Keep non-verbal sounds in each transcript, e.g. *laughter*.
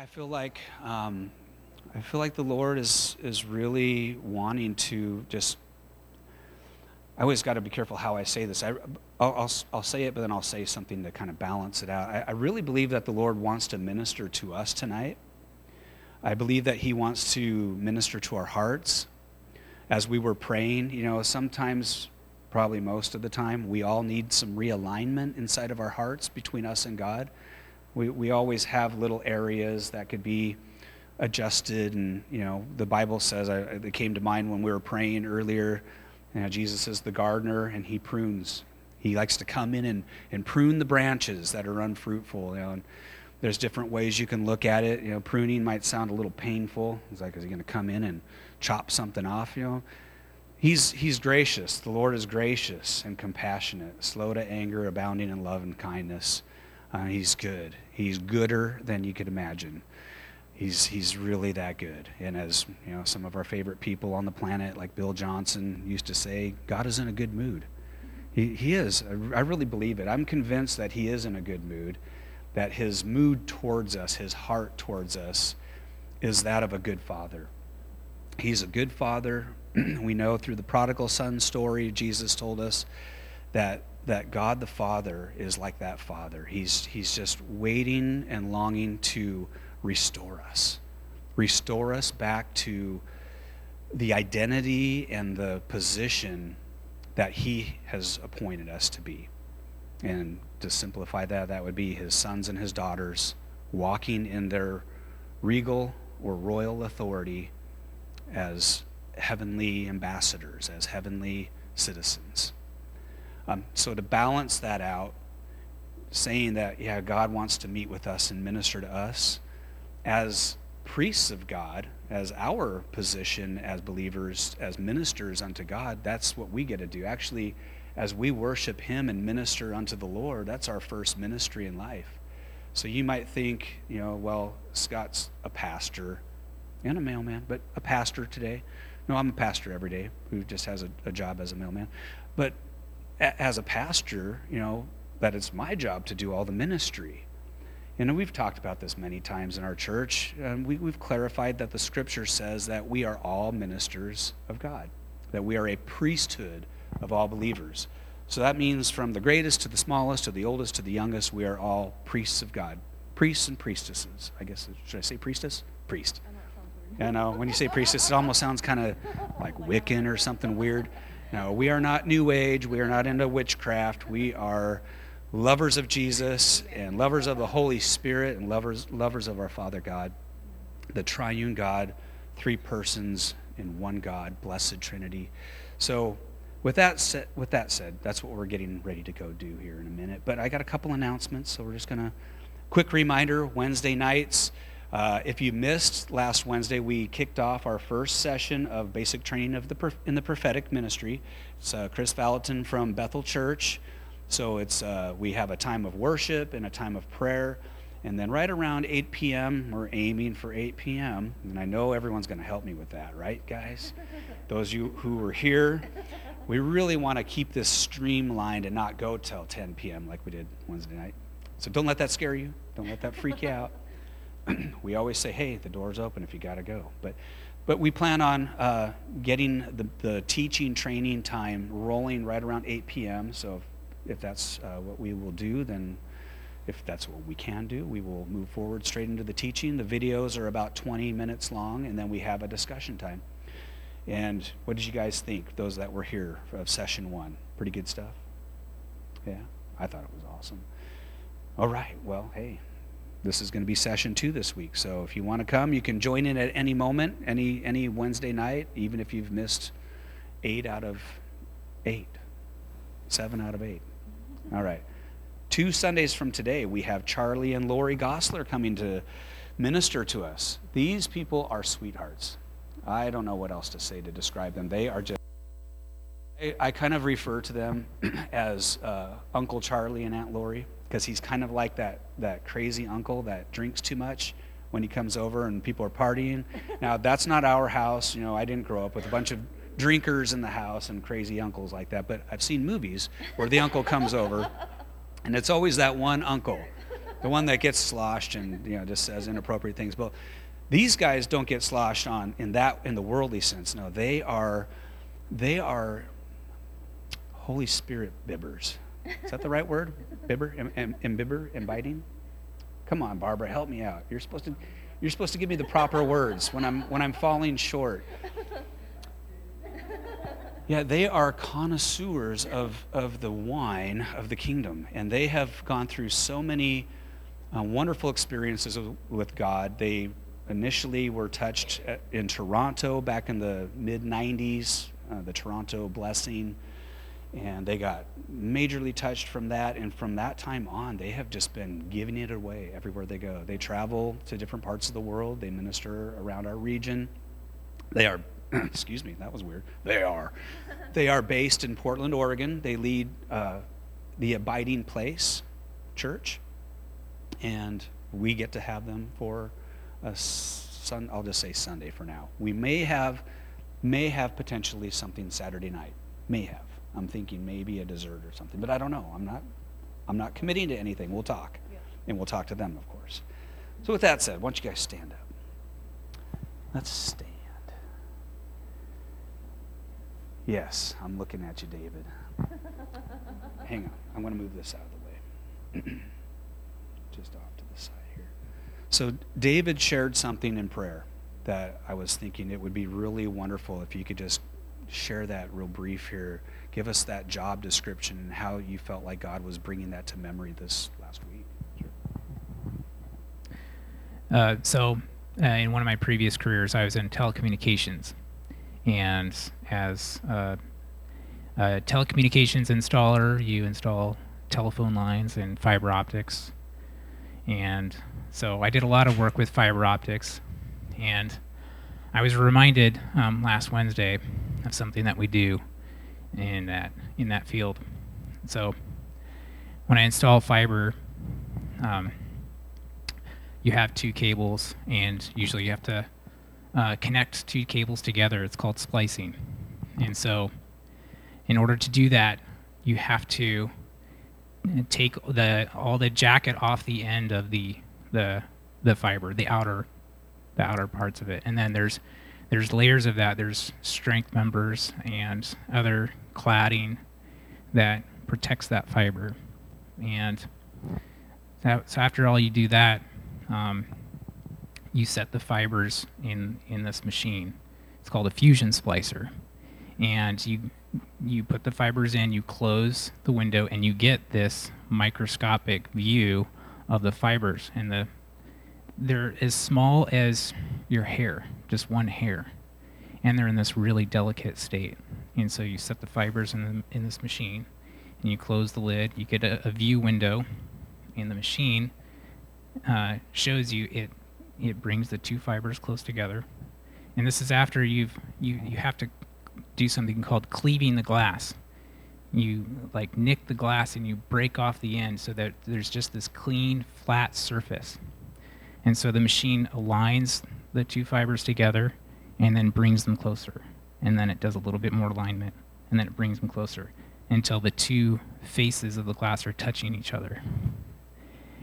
I feel like um, I feel like the Lord is is really wanting to just. I always got to be careful how I say this. I, I'll, I'll, I'll, say it, but then I'll say something to kind of balance it out. I, I really believe that the Lord wants to minister to us tonight. I believe that He wants to minister to our hearts. As we were praying, you know, sometimes, probably most of the time, we all need some realignment inside of our hearts between us and God. We, we always have little areas that could be adjusted. And, you know, the Bible says, I, it came to mind when we were praying earlier, you know, Jesus is the gardener and he prunes. He likes to come in and, and prune the branches that are unfruitful. You know, and there's different ways you can look at it. You know, pruning might sound a little painful. It's like, is he going to come in and chop something off? You know, he's, he's gracious. The Lord is gracious and compassionate, slow to anger, abounding in love and kindness. Uh, he's good. He's gooder than you could imagine. He's, he's really that good. And as you know, some of our favorite people on the planet, like Bill Johnson, used to say, God is in a good mood. He, he is. I, I really believe it. I'm convinced that he is in a good mood, that his mood towards us, his heart towards us, is that of a good father. He's a good father. *clears throat* we know through the prodigal son story, Jesus told us that that God the Father is like that Father. He's, he's just waiting and longing to restore us, restore us back to the identity and the position that He has appointed us to be. And to simplify that, that would be His sons and His daughters walking in their regal or royal authority as heavenly ambassadors, as heavenly citizens. Um, so to balance that out, saying that, yeah, God wants to meet with us and minister to us as priests of God, as our position as believers, as ministers unto God, that's what we get to do. Actually, as we worship Him and minister unto the Lord, that's our first ministry in life. So you might think, you know, well, Scott's a pastor and a mailman, but a pastor today. No, I'm a pastor every day who just has a, a job as a mailman. But as a pastor, you know, that it's my job to do all the ministry. You know, we've talked about this many times in our church. and we, we've clarified that the scripture says that we are all ministers of God, that we are a priesthood of all believers. So that means from the greatest to the smallest, to the oldest to the youngest, we are all priests of God. Priests and priestesses. I guess, should I say priestess? Priest. You know, when you say priestess, it almost sounds kind of like Wiccan or something weird. No, we are not New Age. We are not into witchcraft. We are lovers of Jesus and lovers of the Holy Spirit and lovers, lovers of our Father God, the triune God, three persons in one God, blessed Trinity. So, with that, said, with that said, that's what we're getting ready to go do here in a minute. But I got a couple announcements, so we're just going to. Quick reminder Wednesday nights. Uh, if you missed last Wednesday, we kicked off our first session of basic training of the in the prophetic ministry. It's uh, Kris Vallotton from Bethel Church. So it's uh, we have a time of worship and a time of prayer, and then right around 8 p.m. we're aiming for 8 p.m. And I know everyone's going to help me with that, right, guys? *laughs* Those you who were here, we really want to keep this streamlined and not go till 10 p.m. like we did Wednesday night. So don't let that scare you. Don't let that freak you out. *clears throat* we always say, hey, the door's open if you got to go. But, but we plan on uh, getting the, the teaching training time rolling right around 8 p.m. So if, if that's uh, what we will do, then if that's what we can do, we will move forward straight into the teaching. The videos are about 20 minutes long, and then we have a discussion time. And what did you guys think, those that were here of session one? Pretty good stuff? Yeah, I thought it was awesome. All right, well, hey, this is going to be session two this week. So if you want to come, you can join in at any moment, any any Wednesday night, even if you've missed eight out of eight, seven out of eight. All right. Two Sundays from today, we have Charlie and Lori Gosler coming to minister to us. These people are sweethearts. I don't know what else to say to describe them. They are just. I, I kind of refer to them *clears throat* as uh, Uncle Charlie and Aunt Lori because he's kind of like that, that crazy uncle that drinks too much when he comes over and people are partying. *laughs* Now, that's not our house. You know, I didn't grow up with a bunch of drinkers in the house and crazy uncles like that, but I've seen movies where the uncle comes over *laughs* and it's always that one uncle the one that gets sloshed and you know just says inappropriate things. But these guys don't get sloshed on in that in the worldly sense. No, they are they are Holy Spirit bibbers. Is that the right word? Bibber, Im, Im, imbibber. Come on, Barbara, help me out. You're supposed to you're supposed to give me the proper words when I'm when I'm falling short. Yeah, they are connoisseurs of, of the wine of the kingdom, and they have gone through so many uh, wonderful experiences with God. They initially were touched in Toronto back in the mid 90s, uh, the Toronto blessing, and they got majorly touched from that. And from that time on, they have just been giving it away everywhere they go. They travel to different parts of the world, they minister around our region. They are *clears throat* excuse me, that was weird. They are. *laughs* They are based in Portland, Oregon. They lead uh, the Abiding Place Church, and we get to have them for a sun. I'll just say Sunday for now. We may have, may have potentially something Saturday night. May have. I'm thinking maybe a dessert or something, but I don't know. I'm not. I'm not committing to anything. We'll talk, yeah. and we'll talk to them, of course. So with that said, why don't you guys stand up? Let's stand. Yes, I'm looking at you, David. *laughs* Hang on. I'm going to move this out of the way. *clears throat* Just off to the side here. So, David shared something in prayer that I was thinking it would be really wonderful if you could just share that real brief here. Give us that job description and how you felt like God was bringing that to memory this last week. Uh, so, uh, in one of my previous careers, I was in telecommunications and as a, a telecommunications installer, you install telephone lines and fiber optics. And so I did a lot of work with fiber optics. And I was reminded um, last Wednesday of something that we do in that in that field. So when I install fiber, um, you have two cables, and usually you have to uh, connect two cables together. It's called splicing. And so, in order to do that, you have to uh, take the all the jacket off the end of the the the fiber, the outer the outer parts of it, and then there's there's layers of that. There's strength members and other cladding that protects that fiber, and that, so after all you do that, um, you set the fibers in in this machine. It's called a fusion splicer, and you you put the fibers in, you close the window, and you get this microscopic view of the fibers, and the they're as small as your hair, just one hair, and they're in this really delicate state. And so you set the fibers in the, in this machine, and you close the lid. You get a, a view window, and the machine uh, shows you it it brings the two fibers close together. And this is after you've you, you have to do something called cleaving the glass. You like nick the glass and you break off the end so that there's just this clean, flat surface. And so the machine aligns the two fibers together and then brings them closer. And then it does a little bit more alignment and then it brings them closer until the two faces of the glass are touching each other.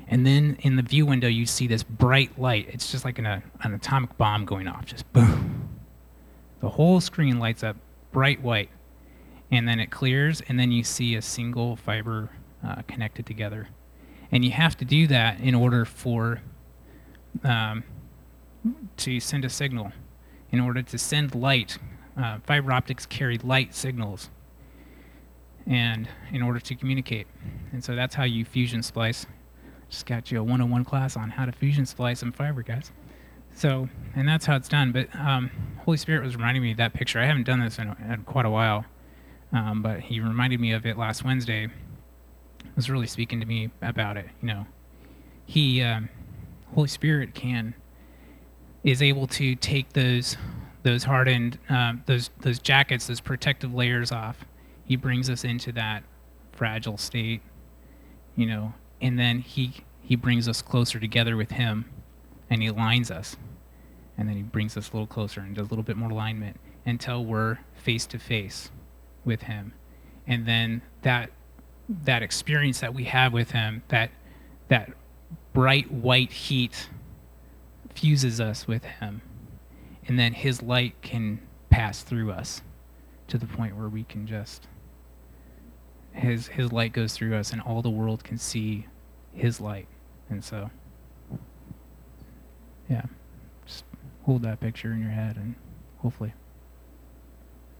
And then in the view window, you see this bright light. It's just like an, an atomic bomb going off, just boom. The whole screen lights up bright white. And then it clears, and then you see a single fiber uh, connected together. And you have to do that in order for um, to send a signal. In order to send light, uh, fiber optics carry light signals and in order to communicate. And so that's how you fusion splice just got you a 101 class on how to fusion splice some fiber, guys. So, and that's how it's done. But um, Holy Spirit was reminding me of that picture. I haven't done this in, in quite a while, um, but He reminded me of it last Wednesday. Was really speaking to me about it. You know, He, um, Holy Spirit, can is able to take those those hardened um, those those jackets, those protective layers off. He brings us into that fragile state. You know, and then he he brings us closer together with him and he aligns us and then he brings us a little closer and does a little bit more alignment until we're face to face with him and then that that experience that we have with him that that bright white heat fuses us with Him, and then His light can pass through us to the point where we can just his his light goes through us and all the world can see his light and so yeah just hold that picture in your head and hopefully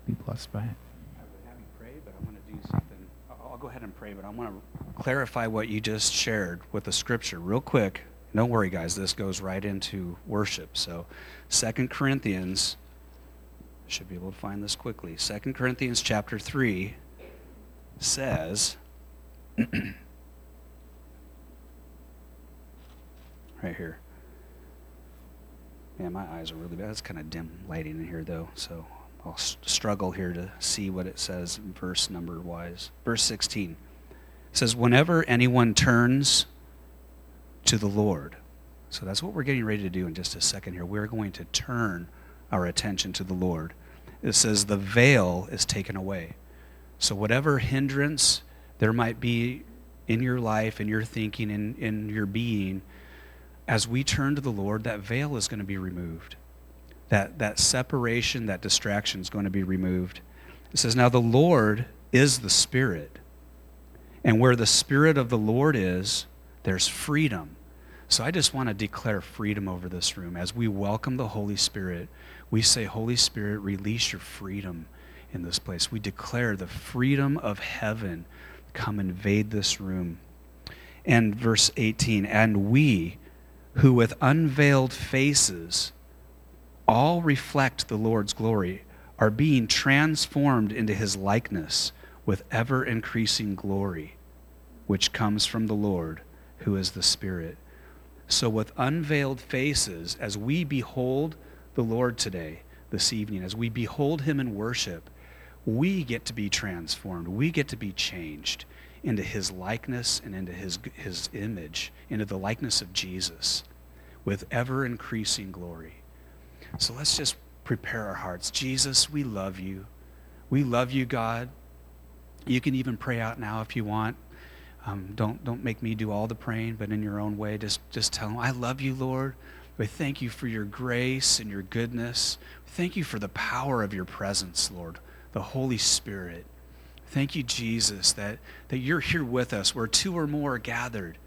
be blessed by it I would have you pray, but I want to do something. I'll go ahead and pray, but I want to clarify what you just shared with the scripture real quick. Don't worry, guys. This goes right into worship. So, Second Corinthians, should be able to find this quickly. Second Corinthians chapter 3 says, *clears throat* right here. Yeah, my eyes are really bad. It's kind of dim lighting in here, though, so I'll struggle here to see what it says verse number wise. Verse 16 it says, Whenever anyone turns to the Lord, so that's what we're getting ready to do in just a second here. We're going to turn our attention to the Lord. It says, The veil is taken away. So, whatever hindrance there might be in your life, in your thinking, in, in your being, as we turn to the Lord, that veil is going to be removed. That, that separation, that distraction is going to be removed. It says, Now the Lord is the Spirit. And where the Spirit of the Lord is, there's freedom. So I just want to declare freedom over this room. As we welcome the Holy Spirit, we say, Holy Spirit, release your freedom in this place. We declare the freedom of heaven come invade this room. And verse 18, and we who with unveiled faces all reflect the Lord's glory are being transformed into his likeness with ever increasing glory, which comes from the Lord, who is the Spirit. So, with unveiled faces, as we behold the Lord today, this evening, as we behold him in worship, we get to be transformed. We get to be changed into his likeness and into his, his image, into the likeness of Jesus with ever increasing glory. So let's just prepare our hearts. Jesus, we love you. We love you, God. You can even pray out now if you want. Um, don't, don't make me do all the praying, but in your own way, just, just tell him, I love you, Lord. We thank you for your grace and your goodness. Thank you for the power of your presence, Lord, the Holy Spirit. Thank you, Jesus, that, that you're here with us where two or more are gathered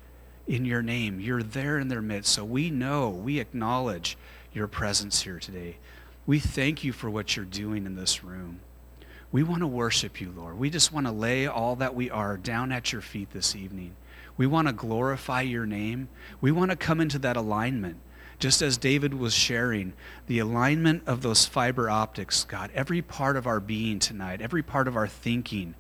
in your name. You're there in their midst. So we know, we acknowledge your presence here today. We thank you for what you're doing in this room. We want to worship you, Lord. We just want to lay all that we are down at your feet this evening. We want to glorify your name. We want to come into that alignment. Just as David was sharing, the alignment of those fiber optics, God, every part of our being tonight, every part of our thinking,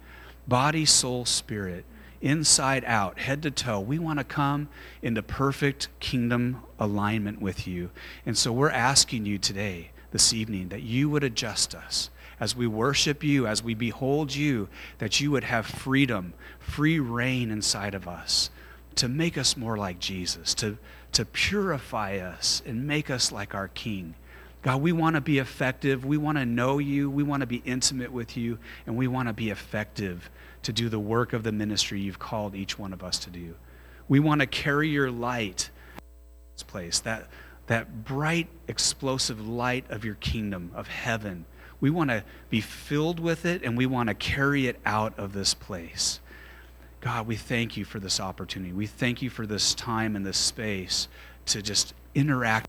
body, soul, spirit, inside out, head to toe. We want to come into perfect kingdom alignment with you. And so we're asking you today, this evening, that you would adjust us as we worship you, as we behold you, that you would have freedom, free reign inside of us to make us more like Jesus, to, to purify us and make us like our King. God, we want to be effective. We want to know you. We want to be intimate with you. And we want to be effective to do the work of the ministry you've called each one of us to do. We want to carry your light this place, that, that bright, explosive light of your kingdom, of heaven. We want to be filled with it and we want to carry it out of this place. God, we thank you for this opportunity. We thank you for this time and this space to just interact,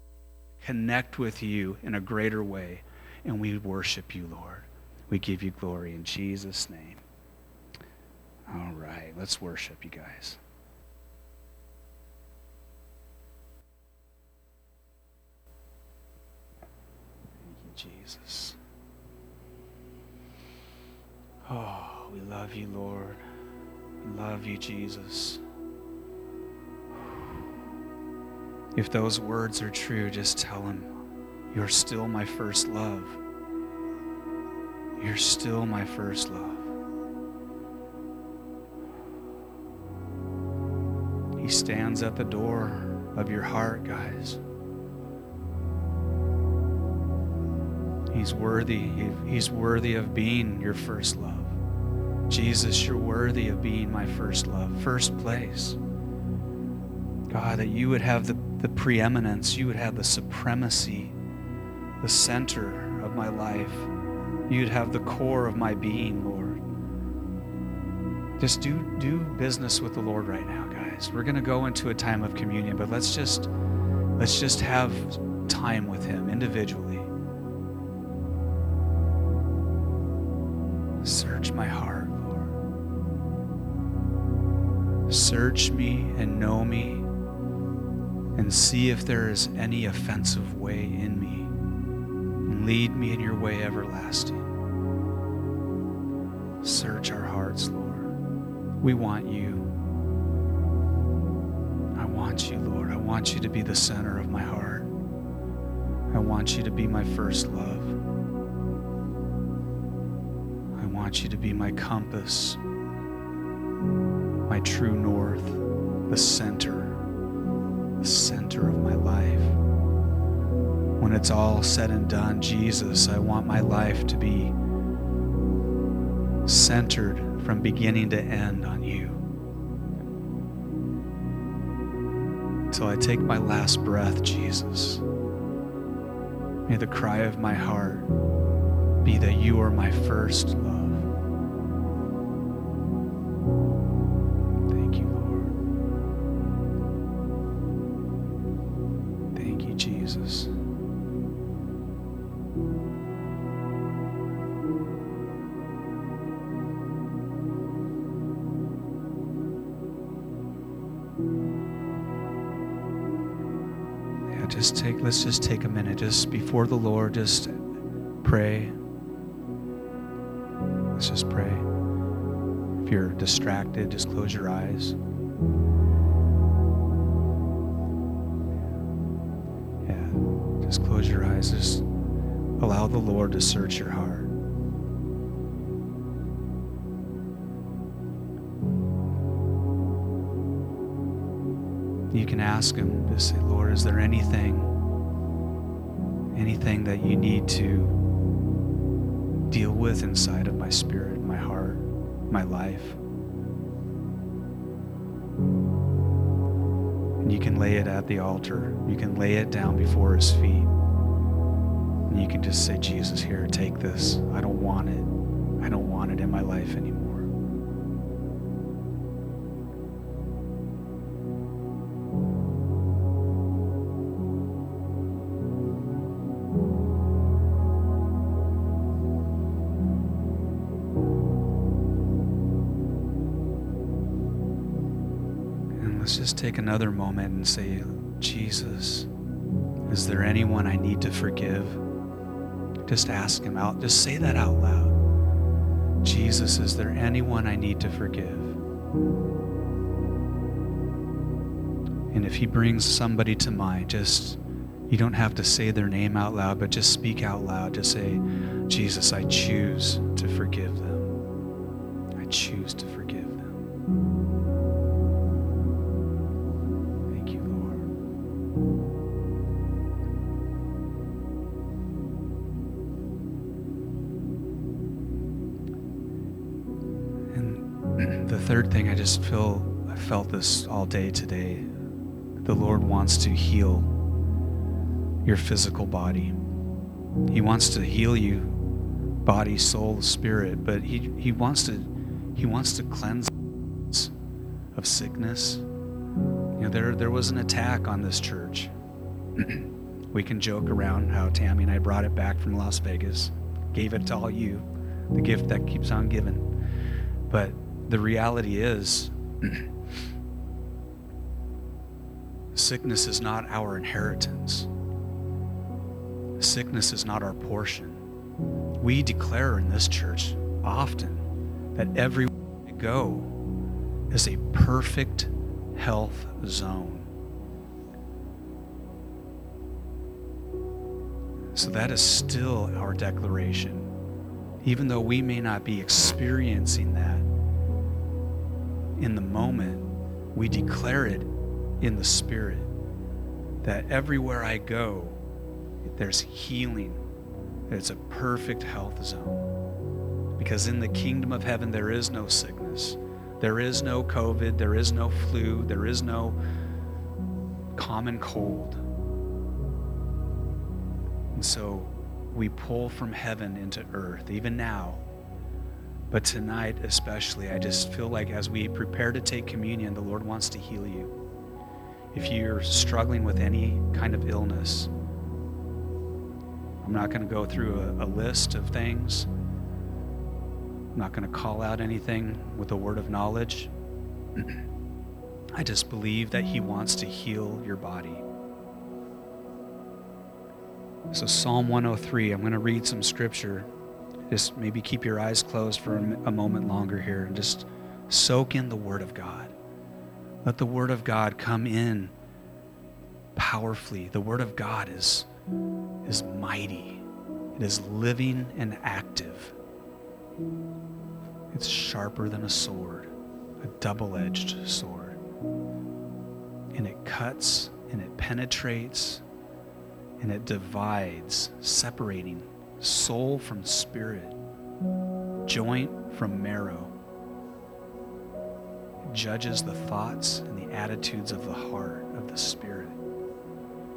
connect with you in a greater way. And we worship you, Lord. We give you glory in Jesus' name. All right, let's worship you guys. Jesus. Oh, we love you, Lord. We love you, Jesus. If those words are true, just tell him, You're still my first love. You're still my first love. He stands at the door of your heart, guys. He's worthy. He's worthy of being your first love. Jesus, you're worthy of being my first love, first place. God, that you would have the, the preeminence, you would have the supremacy, the center of my life. You'd have the core of my being, Lord. Just do do business with the Lord right now, guys. We're going to go into a time of communion, but let's just let's just have time with him individually. Search me and know me and see if there is any offensive way in me. And lead me in your way everlasting. Search our hearts, Lord. We want you. I want you, Lord. I want you to be the center of my heart. I want you to be my first love. I want you to be my compass, my true north, the center, the center of my life. When it's all said and done, Jesus, I want my life to be centered from beginning to end on you. Till I take my last breath, Jesus. May the cry of my heart be that you are my first love. Just before the Lord just pray. Let's just pray. If you're distracted, just close your eyes. Yeah, just close your eyes. Just allow the Lord to search your heart. You can ask Him to say, Lord, is there anything, anything that you need to deal with inside of my spirit, my heart, my life? And you can lay it at the altar. You can lay it down before His feet. And you can just say, Jesus, here, take this. I don't want it. I don't want it in my life anymore. Take another moment and say, Jesus, is there anyone I need to forgive? Just ask him out. Just say that out loud. Jesus, is there anyone I need to forgive? And if he brings somebody to mind, just, you don't have to say their name out loud, but just speak out loud. Just say, Jesus, I choose to forgive them. I choose to forgive felt this all day today. The Lord wants to heal your physical body. He wants to heal you, body, soul, spirit, but he, he wants to he wants to cleanse of sickness. You know, there there was an attack on this church. *clears throat* we can joke around how Tammy and I brought it back from Las Vegas, gave it to all you, the gift that keeps on giving. But the reality is, *clears throat* sickness is not our inheritance. Sickness is not our portion. We declare in this church often that we go is a perfect health zone. So that is still our declaration. Even though we may not be experiencing that in the moment, we declare it in the Spirit that everywhere I go, there's healing. It's a perfect health zone. Because in the kingdom of heaven, there is no sickness, there is no COVID, there is no flu, there is no common cold. And so we pull from heaven into earth, even now. But tonight, especially, I just feel like as we prepare to take communion, the Lord wants to heal you. If you're struggling with any kind of illness, I'm not going to go through a, a list of things. I'm not going to call out anything with a word of knowledge. *clears throat* I just believe that He wants to heal your body. So, Psalm 103, I'm going to read some scripture. Just maybe keep your eyes closed for a moment longer here and just soak in the Word of God. Let the Word of God come in powerfully. The Word of God is, is mighty, it is living and active. It's sharper than a sword, a double edged sword. And it cuts and it penetrates and it divides, separating soul from spirit, joint from marrow. Judges the thoughts and the attitudes of the heart, of the spirit.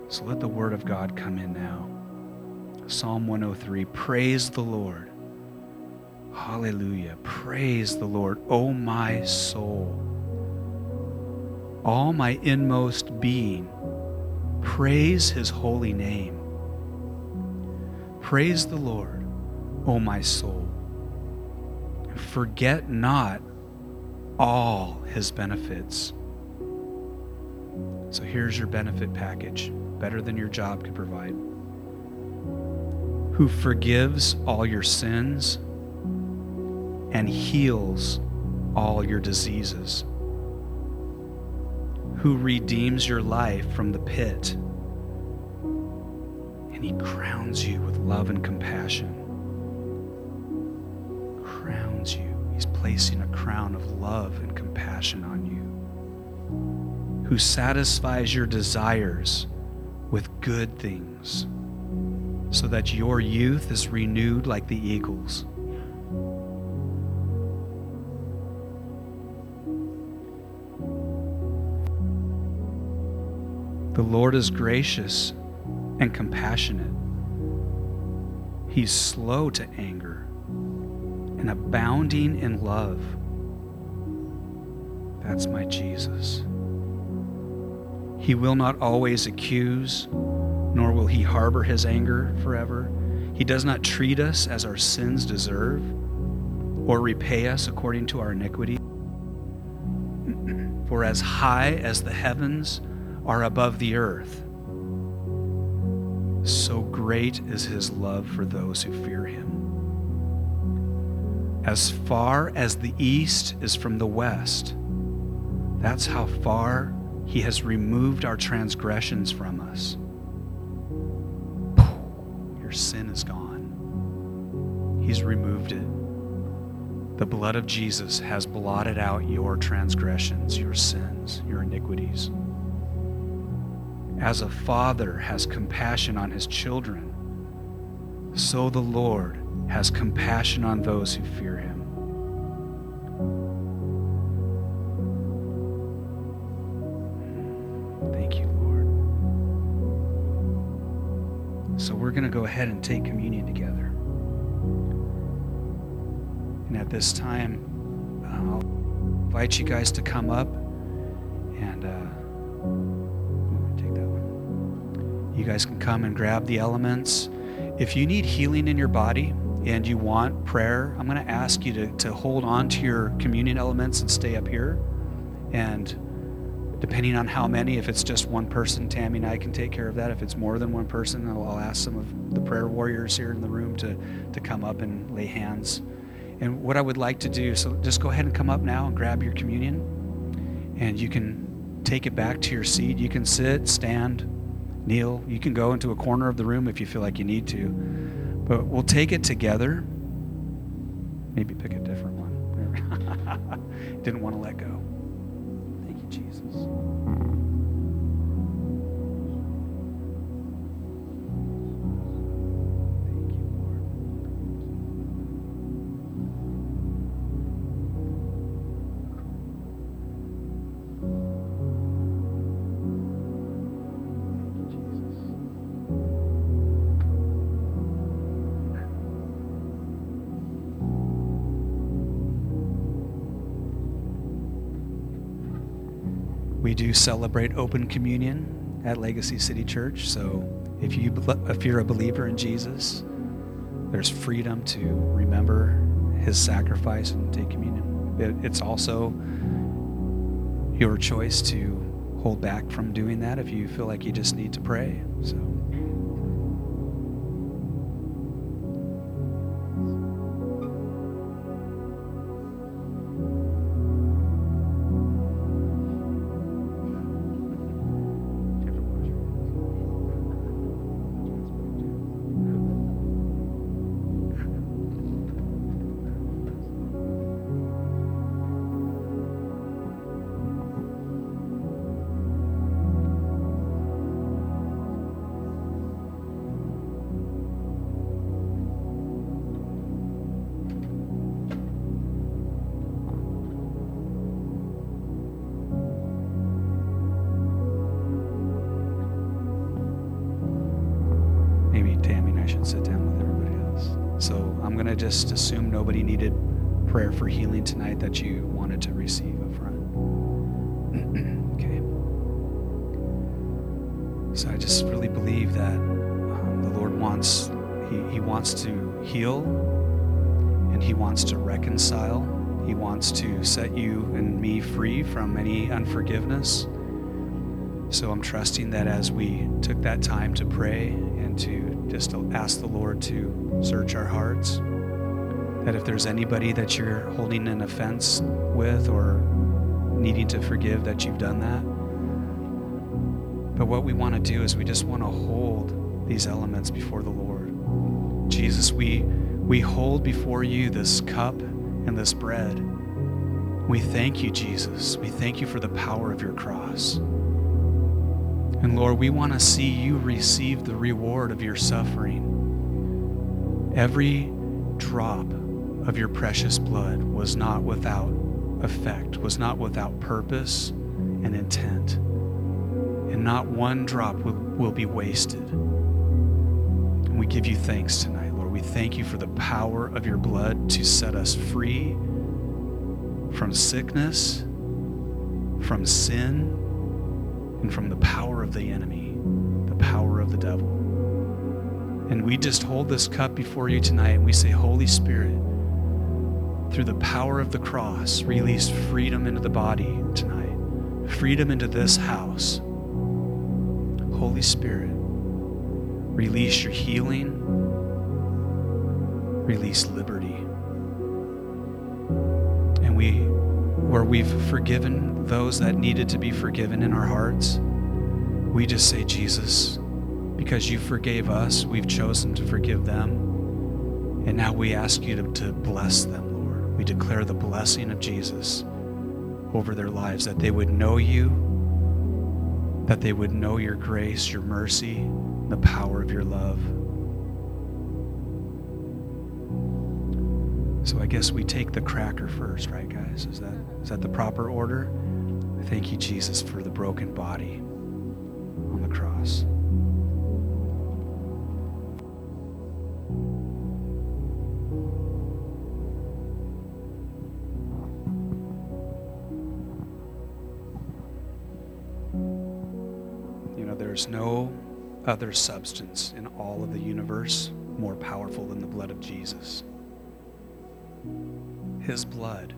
So let the word of God come in now. Psalm 103 Praise the Lord. Hallelujah. Praise the Lord, O my soul. All my inmost being, praise his holy name. Praise the Lord, O my soul. Forget not all his benefits. So here's your benefit package, better than your job could provide. Who forgives all your sins and heals all your diseases, who redeems your life from the pit, and he crowns you with love and compassion. Crowns you. He's placing a crown of love and compassion on you. Who satisfies your desires with good things, so that your youth is renewed like the eagles. The Lord is gracious and compassionate. He's slow to anger and abounding in love. That's my Jesus. He will not always accuse, nor will he harbor his anger forever. He does not treat us as our sins deserve or repay us according to our iniquity. *clears throat* For as high as the heavens are above the earth, so great is his love for those who fear him. As far as the east is from the west, that's how far he has removed our transgressions from us. Your sin is gone. He's removed it. The blood of Jesus has blotted out your transgressions, your sins, your iniquities as a father has compassion on his children, so the Lord has compassion on those who fear him. Thank you, Lord. So we're going to go ahead and take communion together. And at this time, I'll invite you guys to come up and. Uh, You guys can come and grab the elements. If you need healing in your body and you want prayer, I'm going to ask you to, to hold on to your communion elements and stay up here. And depending on how many, if it's just one person, Tammy and I can take care of that. If it's more than one person, I'll, I'll ask some of the prayer warriors here in the room to, to come up and lay hands. And what I would like to do, so just go ahead and come up now and grab your communion. And you can take it back to your seat. You can sit, stand, kneel. You can go into a corner of the room if you feel like you need to. But we'll take it together. Maybe pick a different one. *laughs* Didn't want to let go. Thank you, Jesus. Celebrate open communion at Legacy City Church. So if you if you're a believer in Jesus, there's freedom to remember his sacrifice and take communion. It, it's also your choice to hold back from doing that if you feel like you just need to pray. So just assume nobody needed prayer for healing tonight that you wanted to receive up front. *clears throat* okay. So I just really believe that um, the Lord wants, he, he wants to heal and He wants to reconcile. He wants to set you and me free from any unforgiveness. So I'm trusting that as we took that time to pray and to just ask the Lord to search our hearts, that if there's anybody that you're holding an offense with or needing to forgive, that you've done that. But what we want to do is we just want to hold these elements before the Lord. Jesus, we, we hold before you this cup and this bread. We thank you, Jesus. We thank you for the power of your cross. And Lord, we want to see you receive the reward of your suffering. Every drop of your precious blood was not without effect, was not without purpose and intent. And not one drop will, will be wasted. And we give you thanks tonight, Lord. We thank you for the power of your blood to set us free from sickness, from sin, and from the power of the enemy, the power of the devil. And we just hold this cup before you tonight and we say, Holy Spirit, through the power of the cross, release freedom into the body tonight, freedom into this house. Holy Spirit, release your healing, release liberty. And we, where we've forgiven those that needed to be forgiven in our hearts, we just say, Jesus, because you forgave us, we've chosen to forgive them. And now we ask you to, to bless them Lord. we declare the blessing of Jesus over their lives, that they would know you, that they would know your grace, your mercy, the power of your love. So I guess we take the cracker first, right, guys? Is that is that the proper order? Thank you, Jesus, for the broken body on the cross. You know, there's no other substance in all of the universe more powerful than the blood of Jesus. His blood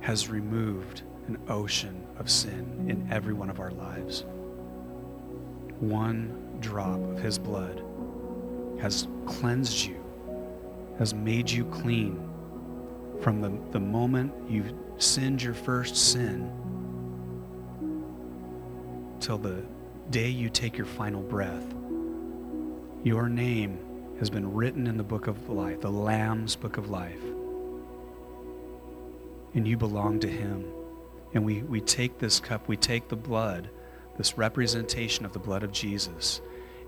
has removed an ocean of sin in every one of our lives. One drop of His blood has cleansed you, has made you clean from the, the moment you sinned your first sin till the day you take your final breath, your name has been written in the book of life, the Lamb's book of life. And you belong to Him. And we, we take this cup, we take the blood, this representation of the blood of Jesus,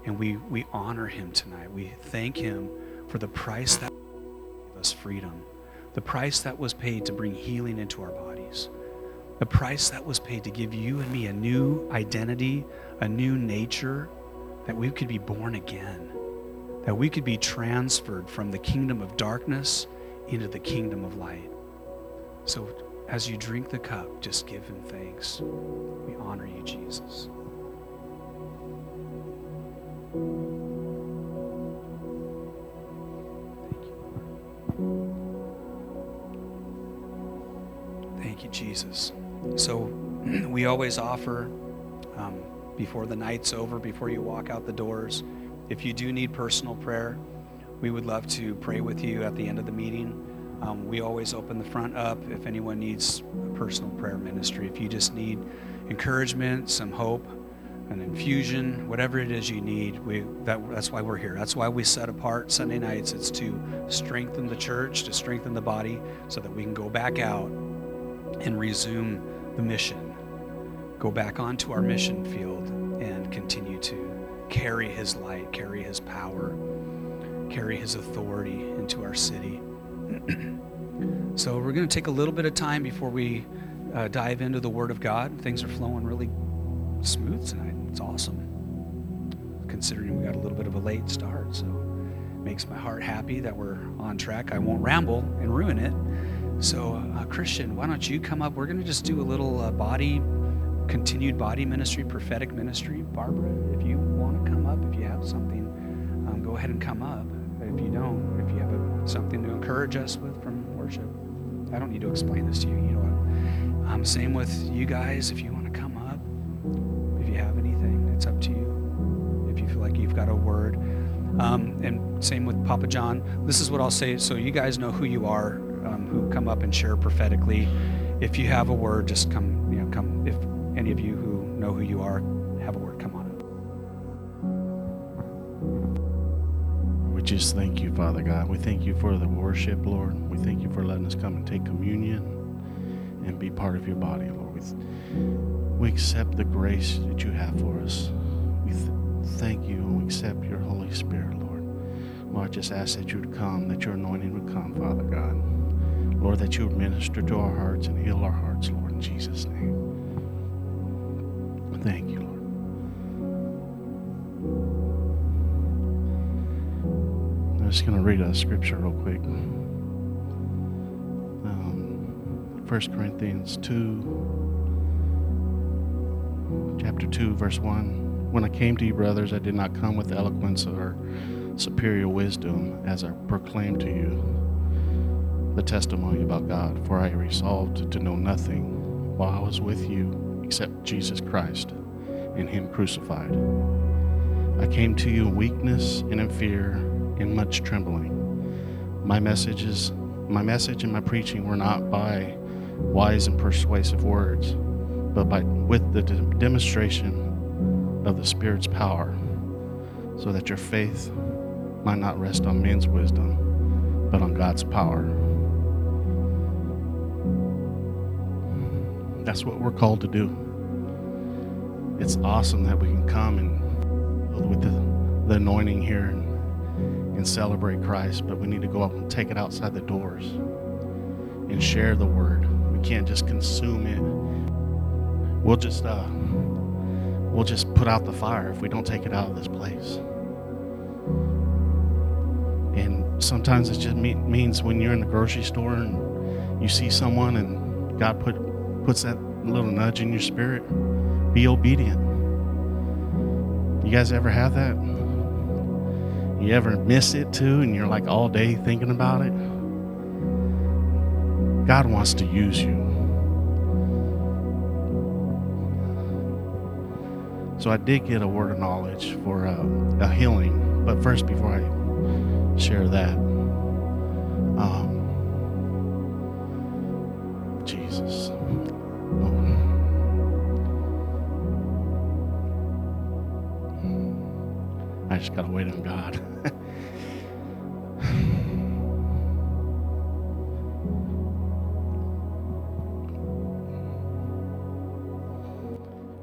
and we, we honor Him tonight. We thank Him for the price that gave us freedom, the price that was paid to bring healing into our bodies, the price that was paid to give you and me a new identity, a new nature, that we could be born again, that we could be transferred from the kingdom of darkness into the kingdom of light. So as you drink the cup, just give him thanks. We honor you, Jesus. Thank you, Lord. Thank you, Jesus. So *clears throat* we always offer um, before the night's over, before you walk out the doors, if you do need personal prayer, we would love to pray with you at the end of the meeting. Um, we always open the front up if anyone needs personal prayer ministry. If you just need encouragement, some hope, an infusion, whatever it is you need, we, that, that's why we're here. That's why we set apart Sunday nights. It's to strengthen the church, to strengthen the body, so that we can go back out and resume the mission. Go back onto our mission field and continue to carry His light, carry His power, carry His authority into our city. *clears throat* so we're going to take a little bit of time before we uh, dive into the Word of God. Things are flowing really smooth tonight. It's awesome. Considering we got a little bit of a late start, so it makes my heart happy that we're on track. I won't ramble and ruin it. So, uh, Christian, why don't you come up? We're going to just do a little uh, body, continued body ministry, prophetic ministry. Barbara, if you want to come up, if you have something, um, go ahead and come up. If you don't, if you have something to encourage us with from worship, I don't need to explain this to you. You know what? Um, same with you guys. If you want to come up, if you have anything, it's up to you. If you feel like you've got a word. Um, and same with Papa John. This is what I'll say so you guys know who you are um, who come up and share prophetically. If you have a word, just come, you know, come. If any of you who know who you are just thank you, Father God. We thank you for the worship, Lord. We thank you for letting us come and take communion and be part of your body, Lord. We, we accept the grace that you have for us. We th- thank you and we accept your Holy Spirit, Lord. Lord, I just ask that you would come, that your anointing would come, Father God. Lord, that you would minister to our hearts and heal our hearts, Lord, in Jesus' name. Thank you, Lord. I'm just going to read a scripture real quick. Um, 1 Corinthians 2, chapter 2, verse 1. When I came to you, brothers, I did not come with eloquence or superior wisdom as I proclaimed to you the testimony about God, for I resolved to know nothing while I was with you except Jesus Christ and Him crucified. I came to you in weakness and in fear and much trembling. My messages, my message and my preaching were not by wise and persuasive words, but by with the de- demonstration of the Spirit's power, so that your faith might not rest on men's wisdom, but on God's power. That's what we're called to do. It's awesome that we can come and with the, the anointing here and, celebrate Christ, but we need to go up and take it outside the doors and share the word. We can't just consume it. We'll just uh, we'll just put out the fire if we don't take it out of this place. And sometimes it just means when you're in the grocery store and you see someone and God put puts that little nudge in your spirit, be obedient. You guys ever have that? You ever miss it too, and you're like all day thinking about it? God wants to use you. So I did get a word of knowledge for uh, a healing, but first, before I share that, um, Jesus. I just got to wait on God. *laughs*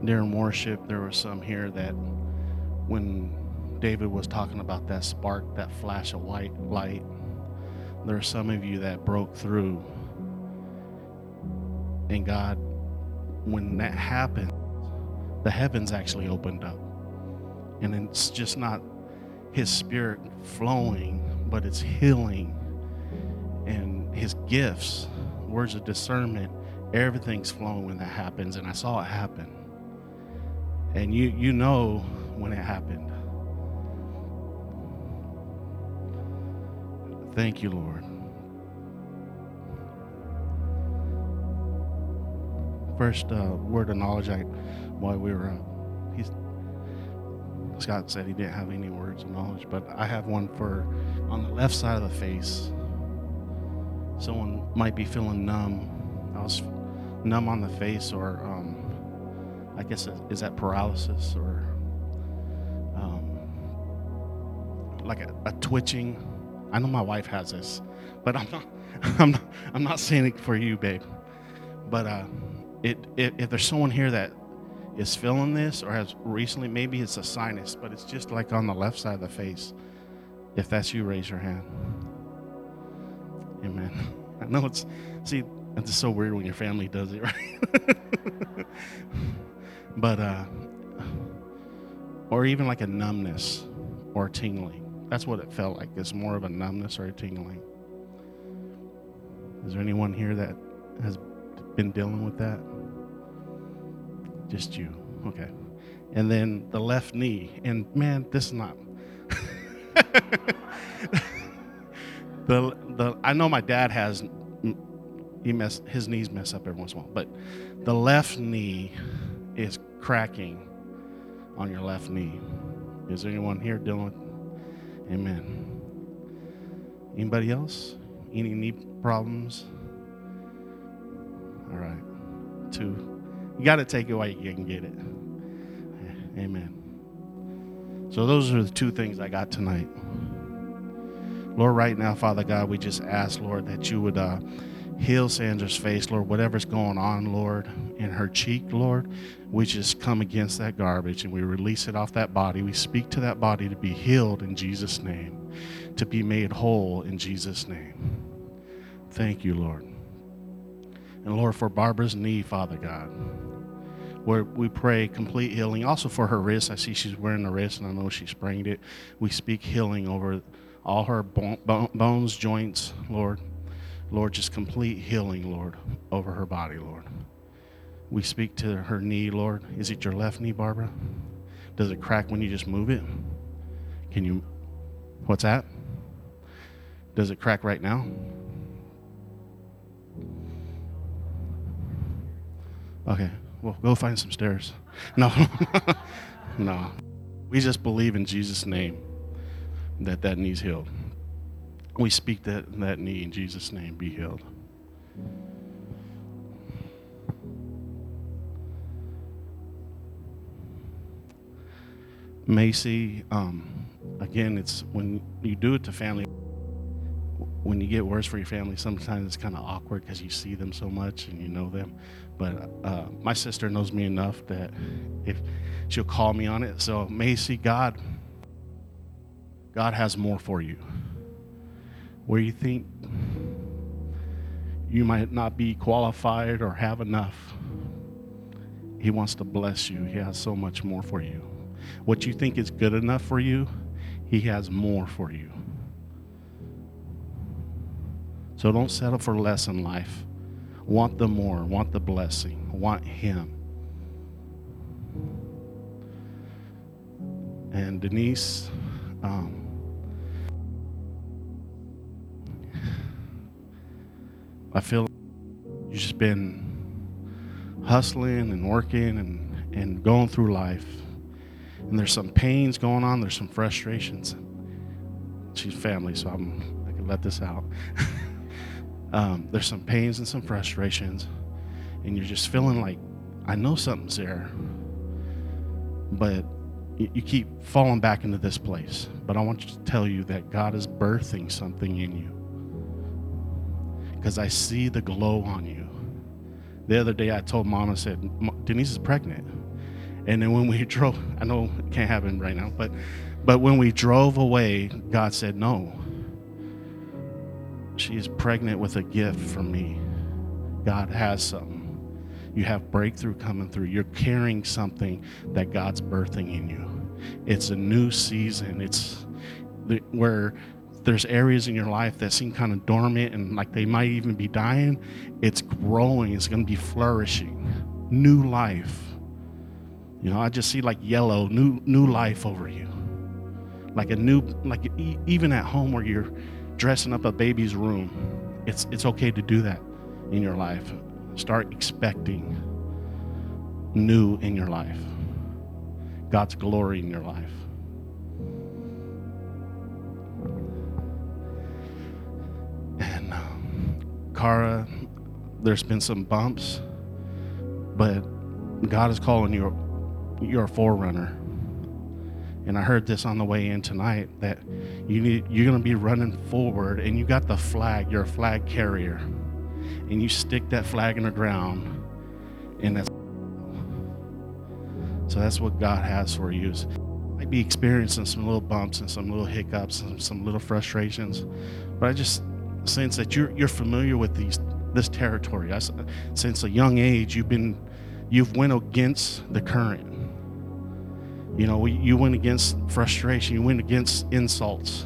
During worship, there were some here that when David was talking about that spark, that flash of white light, there are some of you that broke through. And God, when that happened, the heavens actually opened up and it's just not his spirit flowing, but it's healing and his gifts, words of discernment everything's flowing when that happens, and I saw it happen. And you you know when it happened. Thank you, Lord. First uh, word of knowledge, I while we were, uh, he's Scott said he didn't have any words of knowledge, but I have one for on the left side of the face. Someone might be feeling numb. I was numb on the face, or um, I guess is that paralysis or um, like a, a twitching. I know my wife has this, but I'm not. *laughs* I'm not. I'm not saying it for you, babe. But uh, it, it if there's someone here that is feeling this or has recently, maybe it's a sinus, but it's just like on the left side of the face. If that's you, raise your hand. Amen. *laughs* I know it's, see, it's so weird when your family does it, *laughs* right? But, uh, or even like a numbness or tingling. That's what it felt like. It's more of a numbness or a tingling. Is there anyone here that has been dealing with that? Just you. Okay. And then the left knee. And man, this is not. *laughs* the the I know my dad has he mess his knees mess up every once in a while, but the left knee is cracking on your left knee. Is there anyone here dealing with Amen. Anybody else? Any knee problems? All right. Two. You got to take it while you can get it. Amen. So, those are the two things I got tonight. Lord, right now, Father God, we just ask, Lord, that you would uh, heal Sandra's face, Lord, whatever's going on, Lord, in her cheek, Lord. We just come against that garbage and we release it off that body. We speak to that body to be healed in Jesus' name, to be made whole in Jesus' name. Thank you, Lord. And Lord, for Barbara's knee, Father God, where we pray complete healing. Also for her wrist, I see she's wearing a wrist and I know she sprained it. We speak healing over all her bones, joints, Lord. Lord, just complete healing, Lord, over her body, Lord. We speak to her knee, Lord. Is it your left knee, Barbara? Does it crack when you just move it? Can you, what's that? Does it crack right now? Okay, well, go find some stairs. *laughs* No, *laughs* no. We just believe in Jesus' name that that knee's healed. We speak that that knee in Jesus' name be healed. Macy, um, again, it's when you do it to family when you get worse for your family, sometimes it's kind of awkward because you see them so much and you know them. But uh, my sister knows me enough that if she'll call me on it. So Macy, God, God has more for you. Where you think you might not be qualified or have enough, He wants to bless you. He has so much more for you. What you think is good enough for you, He has more for you. So don't settle for less in life. Want the more, want the blessing, want Him. And Denise, um, I feel you've just been hustling and working and, and going through life. And there's some pains going on, there's some frustrations. She's family, so I'm, I can let this out. *laughs* um, there's some pains and some frustrations, and you're just feeling like, I know something's there, but you, keep falling back into this place. But I want to tell you that God is birthing something in you because I see the glow on you. The other day, I told mom, I said, Denise is pregnant. And then when we *laughs* drove, I know it can't happen right now, but but when we drove away, God said, No, she is pregnant with a gift from me. God has something. You have breakthrough coming through. You're carrying something that God's birthing in you. It's a new season. It's where there's areas in your life that seem kind of dormant and like they might even be dying, it's growing. It's going to be flourishing. New life. You know, I just see like yellow, new new life over you. Like a new, like even at home where you're dressing up a baby's room, it's it's okay to do that in your life. Start expecting new in your life. God's glory in your life. And um, Kara, there's been some bumps, but God is calling you you're a forerunner. And I heard this on the way in tonight that you need you're going to be running forward and you got the flag, you're a flag carrier. And you stick that flag in the ground and that's so that's what God has for you. Is might be experiencing some little bumps and some little hiccups and some little frustrations, but I just sense that you're you're familiar with these this territory. I, since a young age, you've been you've went against the current. You know, you went against frustration, you went against insults,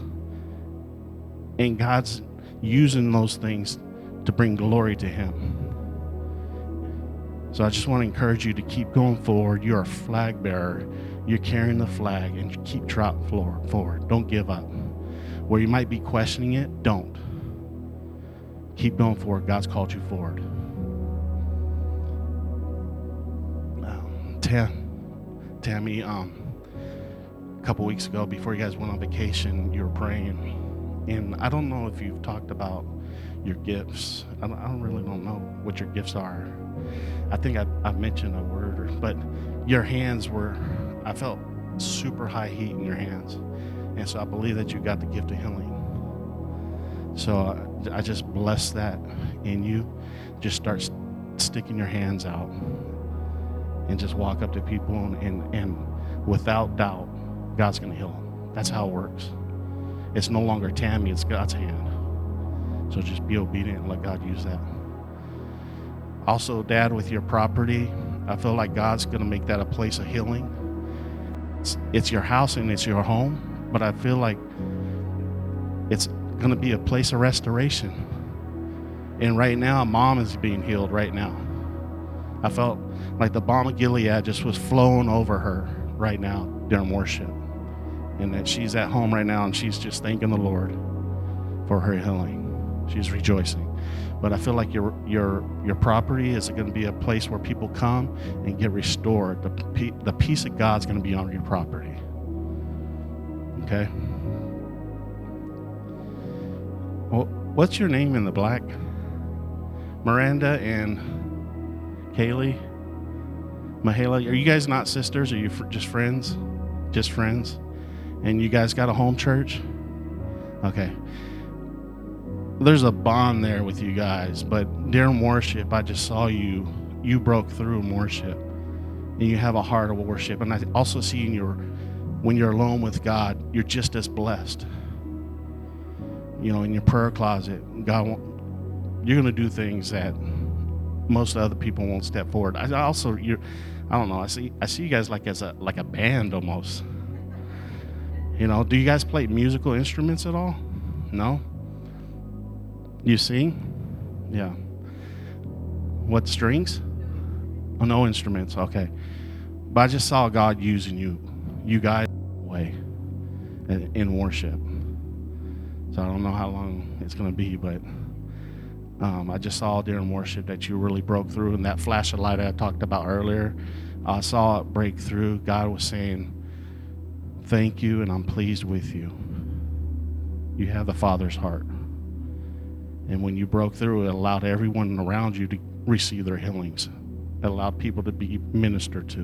and God's using those things to bring glory to Him. So I just want to encourage you to keep going forward. You're a flag bearer. You're carrying the flag and keep trotting forward. Don't give up. Where you might be questioning it, don't. Keep going forward. God's called you forward. Um, Tam, Tammy, um, a couple weeks ago, before you guys went on vacation, you were praying. And I don't know if you've talked about your gifts. I don't, I don't really don't know what your gifts are. I think I, I mentioned a word, or, but your hands were, I felt super high heat in your hands. And so I believe that you got the gift of healing. So I, I just bless that in you. Just start sticking your hands out and just walk up to people and, and, and without doubt, God's going to heal them. That's how it works. It's no longer Tammy, it's God's hand. So just be obedient and let God use that. Also, Dad, with your property, I feel like God's going to make that a place of healing. It's, it's your house and it's your home, but I feel like it's going to be a place of restoration. And right now, mom is being healed right now. I felt like the balm of Gilead just was flowing over her right now during worship. And that she's at home right now and she's just thanking the Lord for her healing. She's rejoicing. But I feel like your your your property is going to be a place where people come and get restored. The the peace of God's going to be on your property. Okay. Well, what's your name in the black? Miranda and Kaylee. Mahala, are you guys not sisters? Are you fr- just friends? Just friends? And you guys got a home church? Okay there's a bond there with you guys. But during worship, I just saw you. You broke through in worship, and you have a heart of worship. And I also see in your when you're alone with God, you're just as blessed. You know, in your prayer closet, God, you're going to do things that most other people won't step forward. I also, you're, I don't know. I see, I see you guys like as a like a band almost. You know, do you guys play musical instruments at all? No. You sing? Yeah. What strings? Oh, no instruments. Okay. But I just saw God using you, you guys, way in worship. So I don't know how long it's going to be, but um, I just saw during worship that you really broke through, and that flash of light I talked about earlier, I saw it break through. God was saying, "Thank you, and I'm pleased with you. You have the Father's heart." And when you broke through, it allowed everyone around you to receive their healings. It allowed people to be ministered to.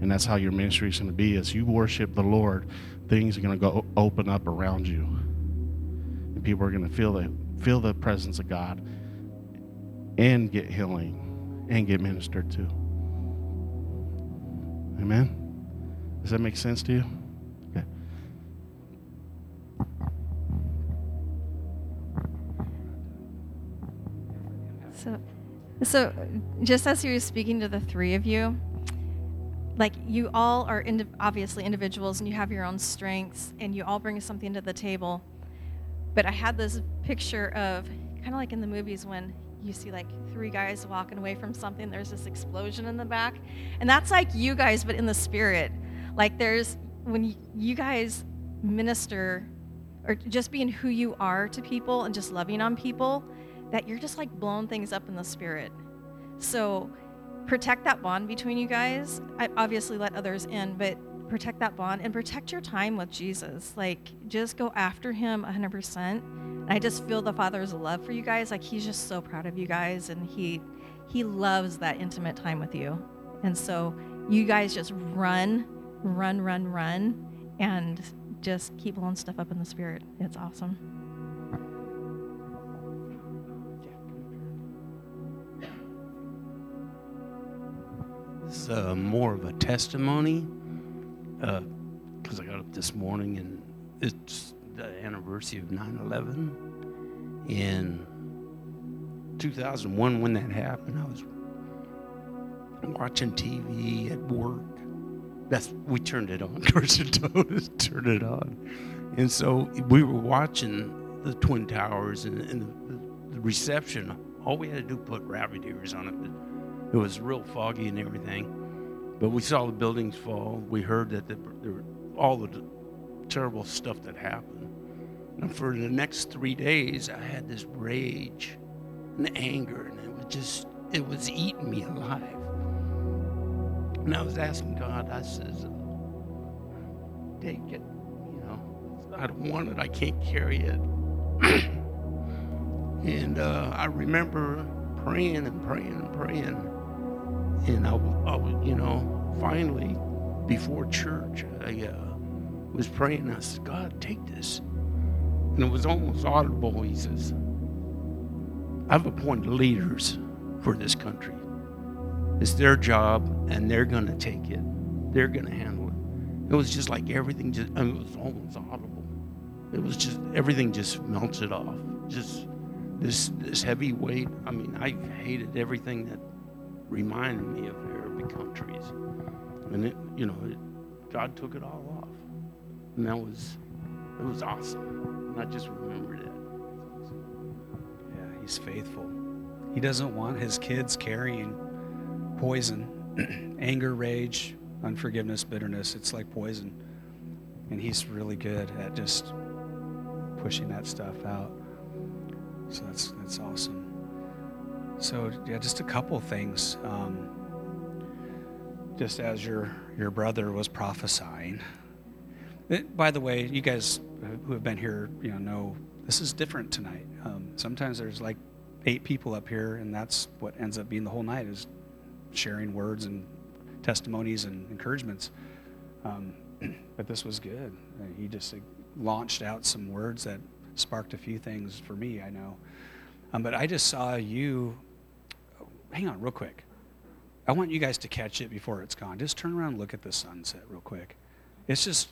And that's how your ministry is going to be. As you worship the Lord, things are going to go open up around you. And people are going to feel the, feel the presence of God and get healing and get ministered to. Amen? Does that make sense to you? So, so just as he was speaking to the three of you, like you all are obviously individuals and you have your own strengths and you all bring something to the table. But I had this picture of kind of like in the movies when you see like three guys walking away from something, there's this explosion in the back. And that's like you guys, but in the spirit. Like there's when you guys minister or just being who you are to people and just loving on people, that you're just like blowing things up in the spirit. So protect that bond between you guys. I obviously let others in, but protect that bond and protect your time with Jesus. Like just go after him 100%. I just feel the Father's love for you guys. Like he's just so proud of you guys and he he loves that intimate time with you. And so you guys just run, run, run, run and just keep blowing stuff up in the spirit. It's awesome. Is uh, more of a testimony because uh, I got up this morning and it's the anniversary of 9 11. In 2001, when that happened, I was watching TV at work. That's we turned it on. *laughs* Carson told turned it on, and so we were watching the Twin Towers and, and the, the, reception. All we had to do put rabbit ears on it. It was real foggy and everything but we saw the buildings fall. We heard that the, the, all the terrible stuff that happened. And for the next three days, I had this rage and anger, and it was just, it was eating me alive. And I was asking God, I says, take it, you know, I don't want it, I can't carry it. *clears throat* and uh, I remember praying and praying and praying and I, I you know, finally, before church, I uh, was praying. I said, God, take this. And it was almost audible. He says, I've appointed leaders for this country. It's their job, and they're going to take it. They're going to handle it. It was just like everything just, I mean, it was almost audible. It was just, everything just melted off. Just this, this heavy weight. I mean, I hated everything that reminded me of Arabic countries. And it, you know, it, God took it all off. And that was, it was awesome. And I just remembered it. Yeah, he's faithful. He doesn't want his kids carrying poison, *clears throat* anger, rage, unforgiveness, bitterness. It's like poison. And he's really good at just pushing that stuff out. So that's that's awesome. So yeah, just a couple things. Um, just as your your brother was prophesying. It, by the way, you guys who have been here, you know, know this is different tonight. Um, sometimes there's like eight people up here, and that's what ends up being the whole night is sharing words and testimonies and encouragements. Um, *clears throat* but this was good. He just launched out some words that sparked a few things for me. I know. Um, but I just saw you hang on real quick. I want you guys to catch it before it's gone. Just turn around and look at the sunset real quick. It's just,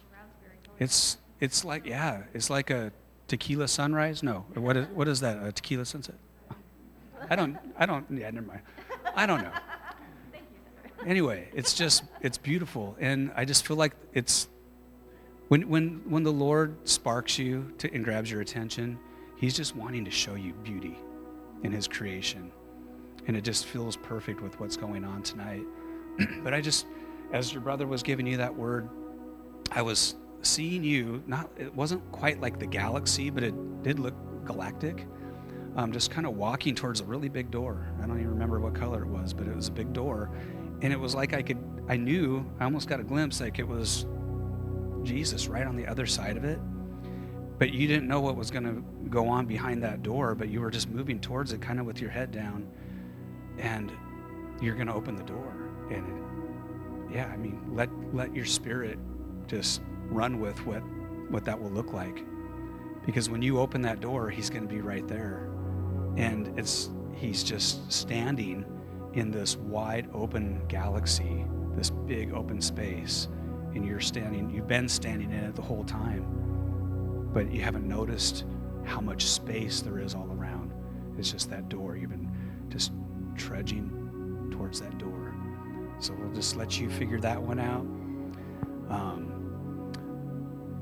it's it's like yeah, it's like a tequila sunrise. No, what is what is that? A tequila sunset? I don't I don't yeah never mind. I don't know. Anyway, it's just it's beautiful, and I just feel like it's when when when the Lord sparks you to, and grabs your attention, He's just wanting to show you beauty in His creation and it just feels perfect with what's going on tonight. *clears throat* but I just, as your brother was giving you that word, I was seeing you. Not, it wasn't quite like the galaxy, but it did look galactic. Um, just kind of walking towards a really big door. I don't even remember what color it was, but it was a big door, and it was like I could. I knew. I almost got a glimpse, like it was Jesus right on the other side of it. But you didn't know what was going to go on behind that door, but you were just moving towards it, kind of with your head down and you're going to open the door. And yeah i mean let let your spirit just run with what what that will look like. Because when you open that door he's going to be right there. And it's he's just standing in this wide open galaxy this big open space. And you're standing you've been standing in it the whole time but you haven't noticed how much space there is all around. It's just that door. You've been just trudging towards that door. So we'll just let you figure that one out. Um,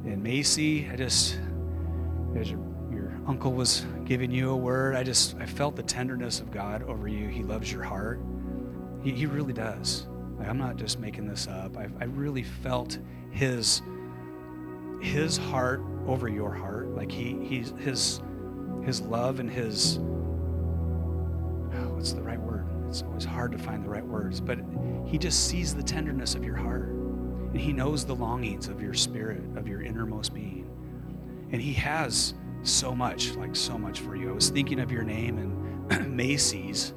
and Macy, I just, as your, your uncle was giving you a word, I just I felt the tenderness of God over you. He loves your heart. He, he really does. Like, I'm not just making this up. I, I really felt his his heart over your heart. Like he he's his his love and his what's the right word? It's always hard to find the right words, but he just sees the tenderness of your heart. And he knows the longings of your spirit, of your innermost being. And he has so much, like so much for you. I was thinking of your name and *clears throat* Macy's.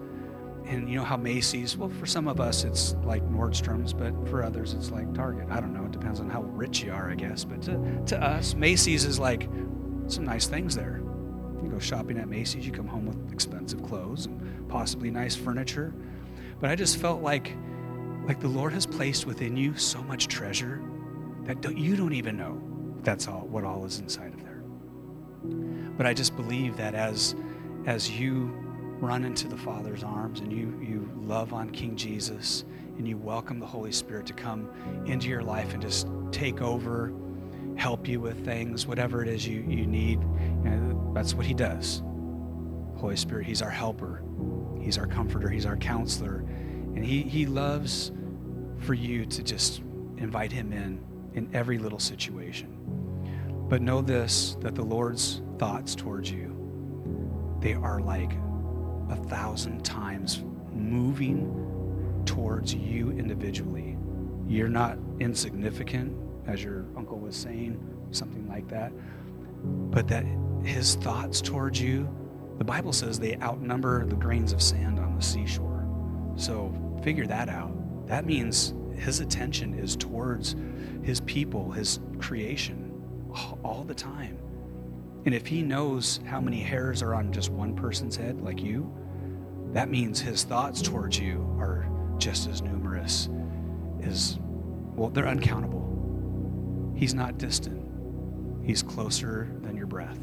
And you know how Macy's, well, for some of us it's like Nordstrom's, but for others it's like Target. I don't know. It depends on how rich you are, I guess. But to, to us, Macy's is like some nice things there. Go shopping at Macy's, you come home with expensive clothes and possibly nice furniture. But I just felt like like the Lord has placed within you so much treasure that don't, you don't even know that's all what all is inside of there. But I just believe that as as you run into the Father's arms and you you love on King Jesus and you welcome the Holy Spirit to come into your life and just take over, help you with things, whatever it is you, you need. You know, that's what He does. Holy Spirit, He's our helper, He's our comforter, He's our counselor. And he, he loves for you to just invite him in in every little situation. But know this that the Lord's thoughts towards you, they are like a thousand times moving towards you individually. You're not insignificant, as your uncle was saying, something like that. But that his thoughts towards you, the Bible says they outnumber the grains of sand on the seashore. So figure that out. That means his attention is towards his people, his creation, all the time. And if he knows how many hairs are on just one person's head, like you, that means his thoughts towards you are just as numerous as, well, they're uncountable. He's not distant, he's closer than your breath.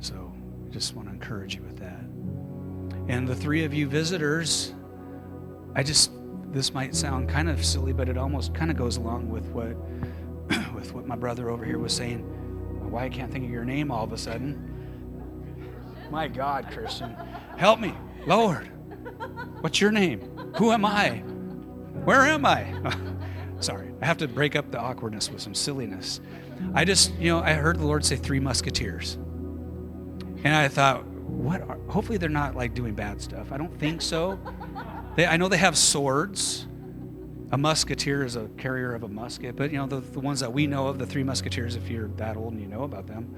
So I just want to encourage you with that. And the three of you visitors, I just this might sound kind of silly, but it almost kind of goes along with what *clears throat* with what my brother over here was saying. Why I can't think of your name all of a sudden. My God, Christian, help me, Lord. What's your name? Who am I? Where am I? *laughs* I have to break up the awkwardness with some silliness. I just, you know, I heard the Lord say three musketeers. And I thought, what are, hopefully they're not like doing bad stuff. I don't think so. *laughs* They, I know they have swords. A musketeer is a carrier of a musket, but you know the, the ones that we know of, the three musketeers, if you're that old and you know about them,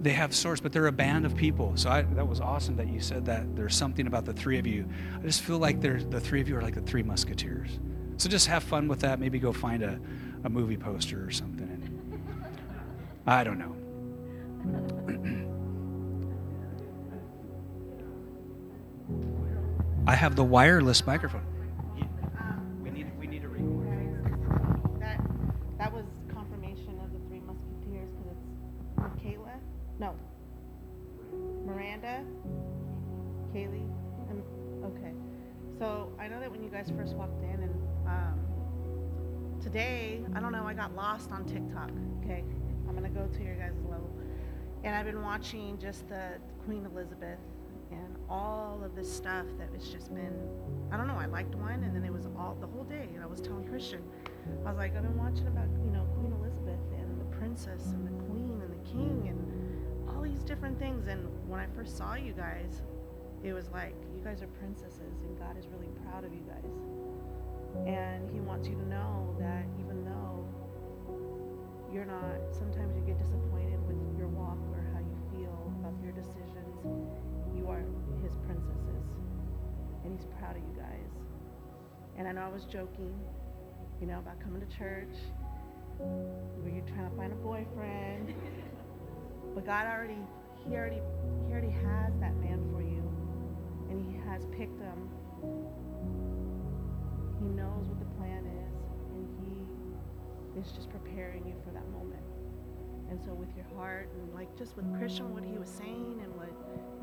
they have swords, but they're a band of people. So I, that was awesome that you said that. There's something about the three of you. I just feel like the three of you are like the three musketeers. So just have fun with that. Maybe go find a, a movie poster or something. *laughs* I don't know. I have the wireless microphone. We need, we need to record. That, that was confirmation of the Three Musketeers because it's Michaela, no, Miranda, Kaylee, okay. So I know that when you guys first walked in and, um, today, I don't know, I got lost on TikTok, okay? I'm gonna go to your guys' level. And I've been watching just the Queen Elizabeth and all of this stuff that has just been I don't know, I liked one and then it was all the whole day and I was telling Christian, I was like, I've been watching about, you know, Queen Elizabeth and the princess and the queen and the king and all these different things and when I first saw you guys, it was like you guys are princesses and God is really proud of you guys. And he wants you to know that even though you're not sometimes you get disappointed with your walk or how you feel about your decisions you are his princesses. And he's proud of you guys. And I know I was joking, you know, about coming to church. Were you trying to find a boyfriend? *laughs* But God already, he already, he already has that man for you. And he has picked him. He knows what the plan is. And he is just preparing you for that moment. And so with your heart and like just with Christian, what he was saying and what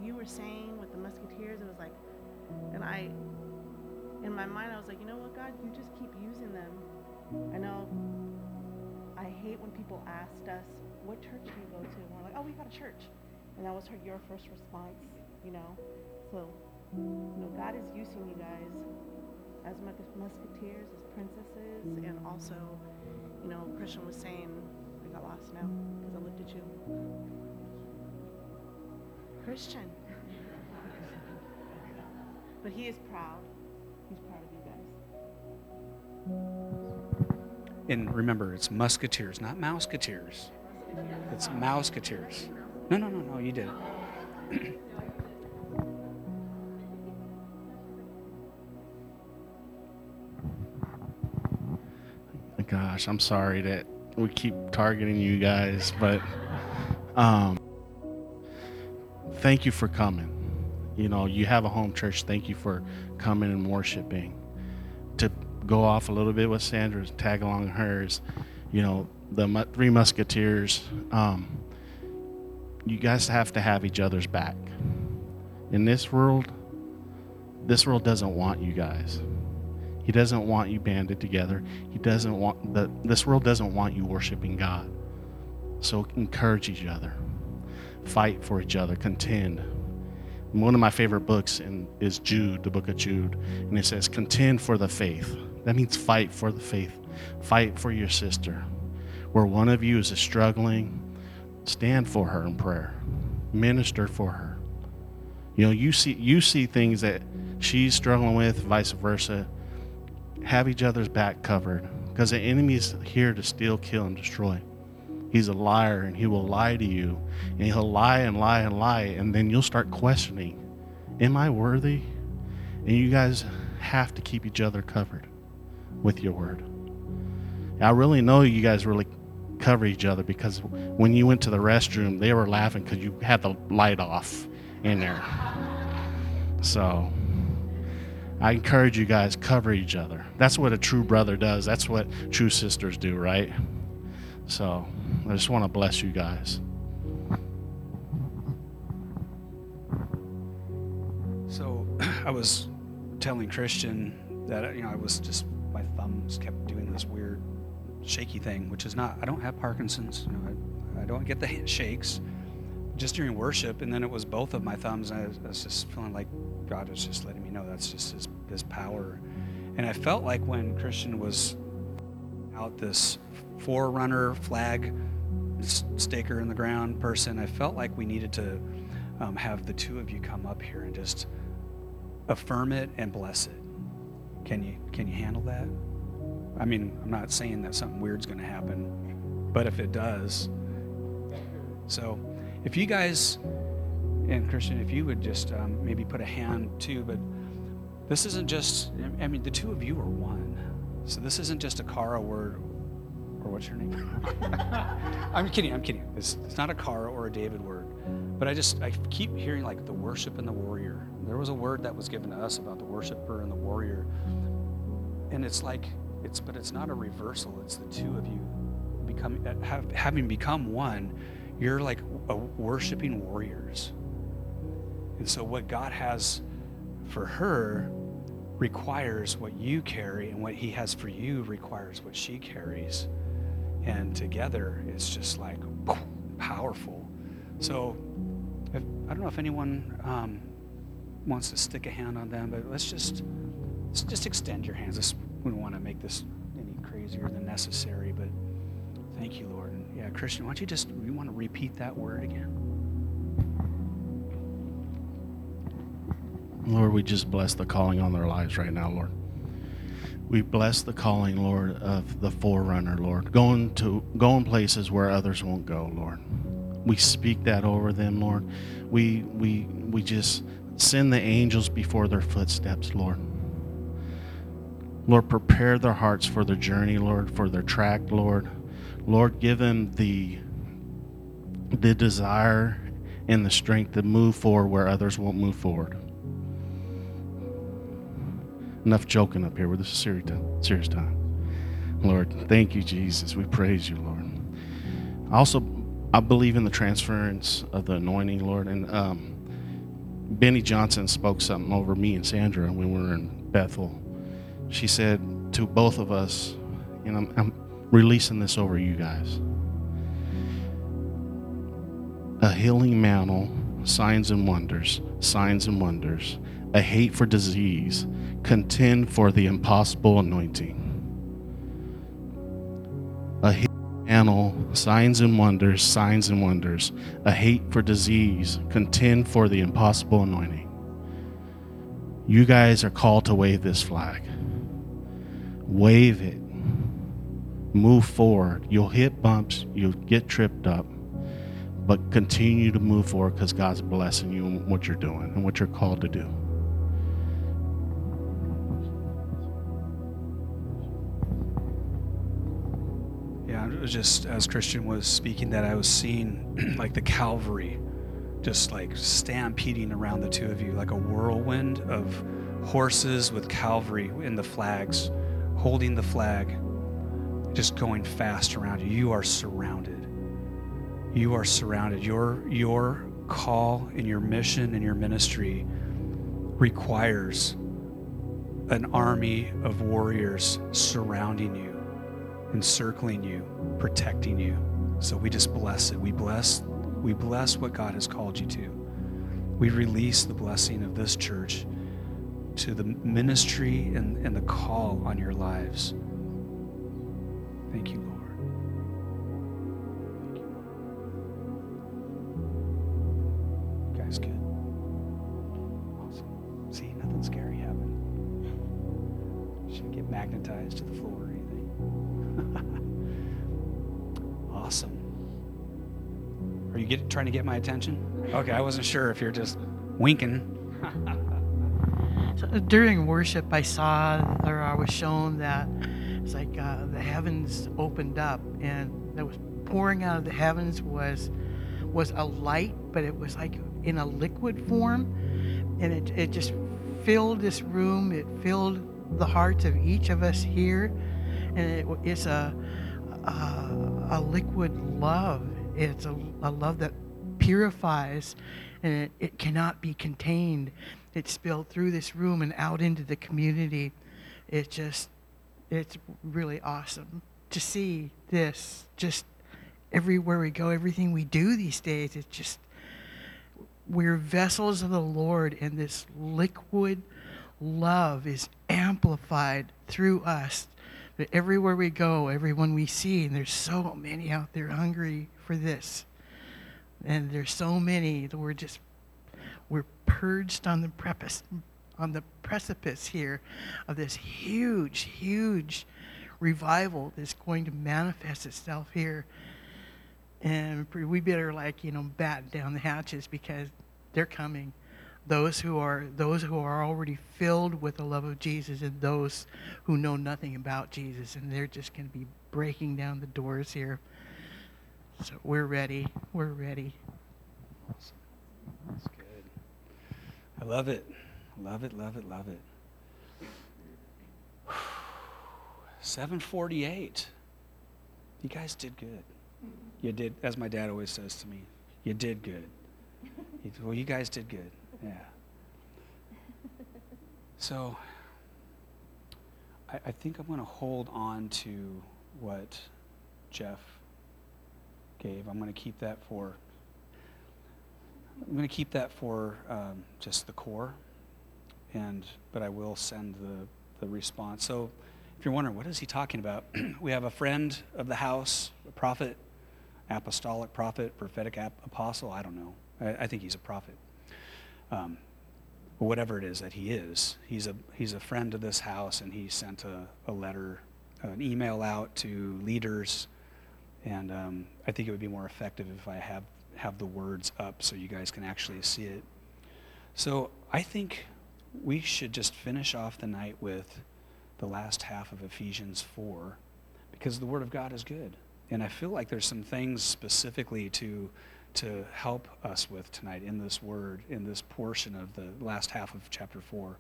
you were saying with the musketeers, it was like, and I, in my mind, I was like, you know what, God, you just keep using them. I know I hate when people asked us, what church do you go to? And we're like, oh, we got a church. And that was her, your first response, you know. So, you know, God is using you guys as mus- musketeers, as princesses, and also, you know, Christian was saying, I got lost now because I looked at you. Christian. *laughs* But he is proud. He's proud of you guys. And remember, it's musketeers, not mouseketeers. It's mouseketeers. No, no, no, no, you did. *clears throat* Gosh, I'm sorry that we keep targeting you guys, but um, thank you for coming. You know, you have a home church. Thank you for coming and worshiping. To go off a little bit with Sandra's, tag along hers, you know, the three musketeers, um, you guys have to have each other's back. In this world, this world doesn't want you guys. He doesn't want you banded together. He doesn't want the this world doesn't want you worshiping God. So encourage each other. Fight for each other. Contend. One of my favorite books in, is Jude, the book of Jude, and it says, "Contend for the faith." That means fight for the faith. Fight for your sister. Where one of you is struggling, stand for her in prayer. Minister for her. You know, you see you see things that she's struggling with, vice versa have each other's back covered because the enemy is here to steal, kill, and destroy. He's a liar and he will lie to you and he'll lie and lie and lie and then you'll start questioning, Am I worthy? And you guys have to keep each other covered with your word. I really know you guys really cover each other because when you went to the restroom, they were laughing because you had the light off in there. So I encourage you guys cover each other. That's what a true brother does. That's what true sisters do, right? So I just want to bless you guys. So *clears throat* I was telling Christian that you know I was just my thumbs kept doing this weird shaky thing, which is not I don't have Parkinson's. You know, I, I don't get the *laughs* shakes. Just during worship, and then it was both of my thumbs, I I was just feeling like God was just letting me know that's just His His power. And I felt like when Christian was out this forerunner flag staker in the ground person, I felt like we needed to um, have the two of you come up here and just affirm it and bless it. Can you can you handle that? I mean, I'm not saying that something weird's going to happen, but if it does, so if you guys and Christian, if you would just um, maybe put a hand too, but this isn't just. I mean, the two of you are one, so this isn't just a Kara word, or what's your name? *laughs* I'm kidding. I'm kidding. It's, it's not a Kara or a David word, but I just I keep hearing like the worship and the warrior. There was a word that was given to us about the worshiper and the warrior, and it's like it's but it's not a reversal. It's the two of you becoming have, having become one. You're like a worshiping warriors. And so what God has for her requires what you carry, and what He has for you requires what she carries. And together, it's just like powerful. So if, I don't know if anyone um, wants to stick a hand on them, but let's just let's just extend your hands. This, we don't want to make this any crazier than necessary, but thank you, Lord. And yeah, Christian, why don't you just you want to repeat that word again? Lord, we just bless the calling on their lives right now, Lord. We bless the calling, Lord, of the forerunner, Lord, going to going places where others won't go, Lord. We speak that over them, Lord. We we we just send the angels before their footsteps, Lord. Lord, prepare their hearts for their journey, Lord, for their track, Lord. Lord, give them the the desire and the strength to move forward where others won't move forward. Enough joking up here. With this is serious time. Serious time. Lord, thank you, Jesus. We praise you, Lord. Also, I believe in the transference of the anointing, Lord. And um, Beni Johnson spoke something over me and Sandra when we were in Bethel. She said to both of us, and I'm, I'm releasing this over you guys. a healing mantle, signs and wonders, signs and wonders, a hate for disease, contend for the impossible anointing. A healing mantle, signs and wonders, signs and wonders, a hate for disease, contend for the impossible anointing. You guys are called to wave this flag. Wave it. Move forward. You'll hit bumps, you'll get tripped up, but continue to move forward because God's blessing you in what you're doing and what you're called to do. Just as Christian was speaking that I was seeing *clears throat* like the Calvary just like stampeding around the two of you like a whirlwind of horses with Calvary in the flags, holding the flag, just going fast around you. You are surrounded. You are surrounded. Your your call and your mission and your ministry requires an army of warriors surrounding you, encircling you, protecting you. So we just bless it. We bless we bless what God has called you to. We release the blessing of this church to the ministry and, and the call on your lives. Thank you, Lord. Thank you, You guys good? Awesome. See, nothing scary happened. Shouldn't get magnetized to the floor Are you get, trying to get my attention? Okay, I wasn't sure if you're just winking. *laughs* So uh, during worship, I saw or I was shown that it's like uh, the heavens opened up, and that was pouring out of the heavens was was a light, but it was like in a liquid form, and it it just filled this room. It filled the hearts of each of us here, and it, it's a, a a liquid love. It's a, a love that purifies, and it, it cannot be contained it spilled through this room and out into the community. It just, it's really awesome to see this just everywhere we go, everything we do these days. It's just, we're vessels of the Lord, and this liquid love is amplified through us. But everywhere we go, everyone we see, and there's so many out there hungry for this. And there's so many that we're just we're purged on the precipice, on the precipice here of this huge, huge revival that's going to manifest itself here. And we better like, you know, bat down the hatches because they're coming. Those who are those who are already filled with the love of Jesus and those who know nothing about Jesus and they're just going to be breaking down the doors here. So we're ready. We're ready. That's good. I love it. Love it, love it, love it. *sighs* 748. You guys did good. You did, as my dad always says to me, you did good. Well, you guys did good. Yeah. So, I, I think I'm going to hold on to what Jeff gave. I'm going to keep that for I'm going to keep that for um, just the core, and but I will send the, the response. So if you're wondering, what is he talking about? *clears throat* we have a friend of the house, a prophet, apostolic prophet, prophetic ap- apostle. I don't know. I, I, think he's a prophet. Um, whatever it is that he is, he's a, he's a friend of this house, and he sent a, a letter, an email out to leaders. And um, I think it would be more effective if I have have the words up so you guys can actually see it. So I think we should just finish off the night with the last half of Ephesians 4 because the Word of God is good. And I feel like there's some things specifically to, to help us with tonight in this Word, in this portion of the last half of chapter 4.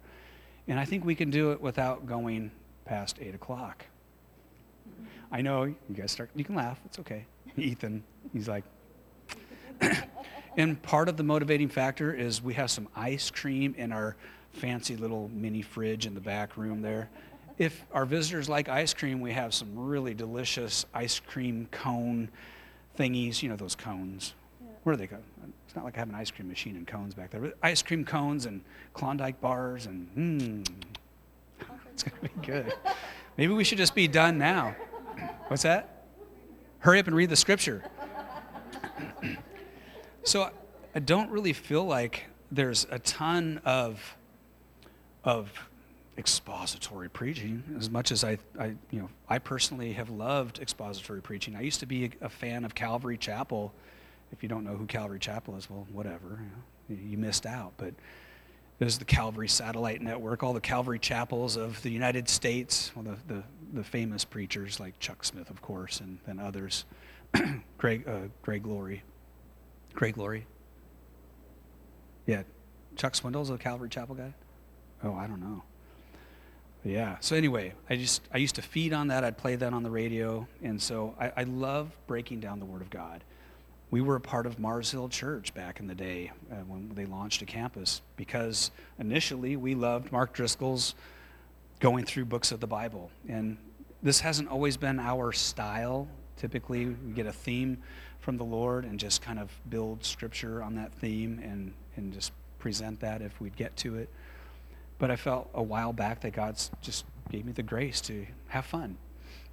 And I think we can do it without going past 8 o'clock. I know you guys start, you can laugh, it's okay. *laughs* Ethan, he's like, *clears throat* and part of the motivating factor is we have some ice cream in our fancy little mini fridge in the back room there. If our visitors like ice cream, we have some really delicious ice cream cone thingies, you know, those cones. Where are they Go? It's not like I have an ice cream machine and cones back there. But ice cream cones and Klondike bars and mmm. *laughs* It's going to be good. Maybe we should just be done now. What's that? Hurry up and read the scripture. *clears throat* so I don't really feel like there's a ton of of expository preaching as much as I, I you know I personally have loved expository preaching. I used to be a, a fan of Calvary Chapel. If you don't know who Calvary Chapel is, well, whatever, you, know, you missed out. But there's the Calvary Satellite Network, all the Calvary chapels of the United States, well, the, the, the famous preachers like Chuck Smith, of course, and then others. *clears throat* Greg, uh, Greg Laurie. Greg Laurie. Yeah, Chuck Swindoll's a Calvary Chapel guy. Oh, I don't know. Yeah. So anyway, I just I used to feed on that. I'd play that on the radio, and so I, I love breaking down the Word of God. We were a part of Mars Hill Church back in the day uh, when they launched a campus because initially we loved Mark Driscoll's going through books of the Bible, and this hasn't always been our style. Typically, we get a theme from the Lord and just kind of build scripture on that theme and and just present that if we'd get to it. But I felt a while back that God's just gave me the grace to have fun.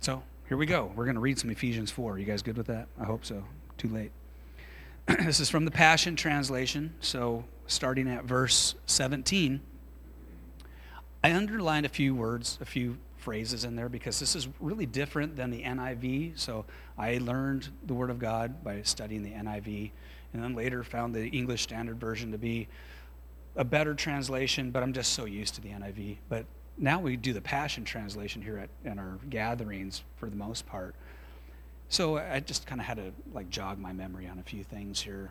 So here we go. We're going to read some Ephesians 4. Are You guys good with that? I hope so. Too late. *clears throat* this is from the Passion Translation. So starting at verse 17, I underlined a few words, a few phrases in there because this is really different than the NIV. So I learned the Word of God by studying the NIV and then later found the English Standard Version to be a better translation, but I'm just so used to the NIV. But now we do the Passion Translation here at in our gatherings for the most part. So I just kind of had to like jog my memory on a few things here.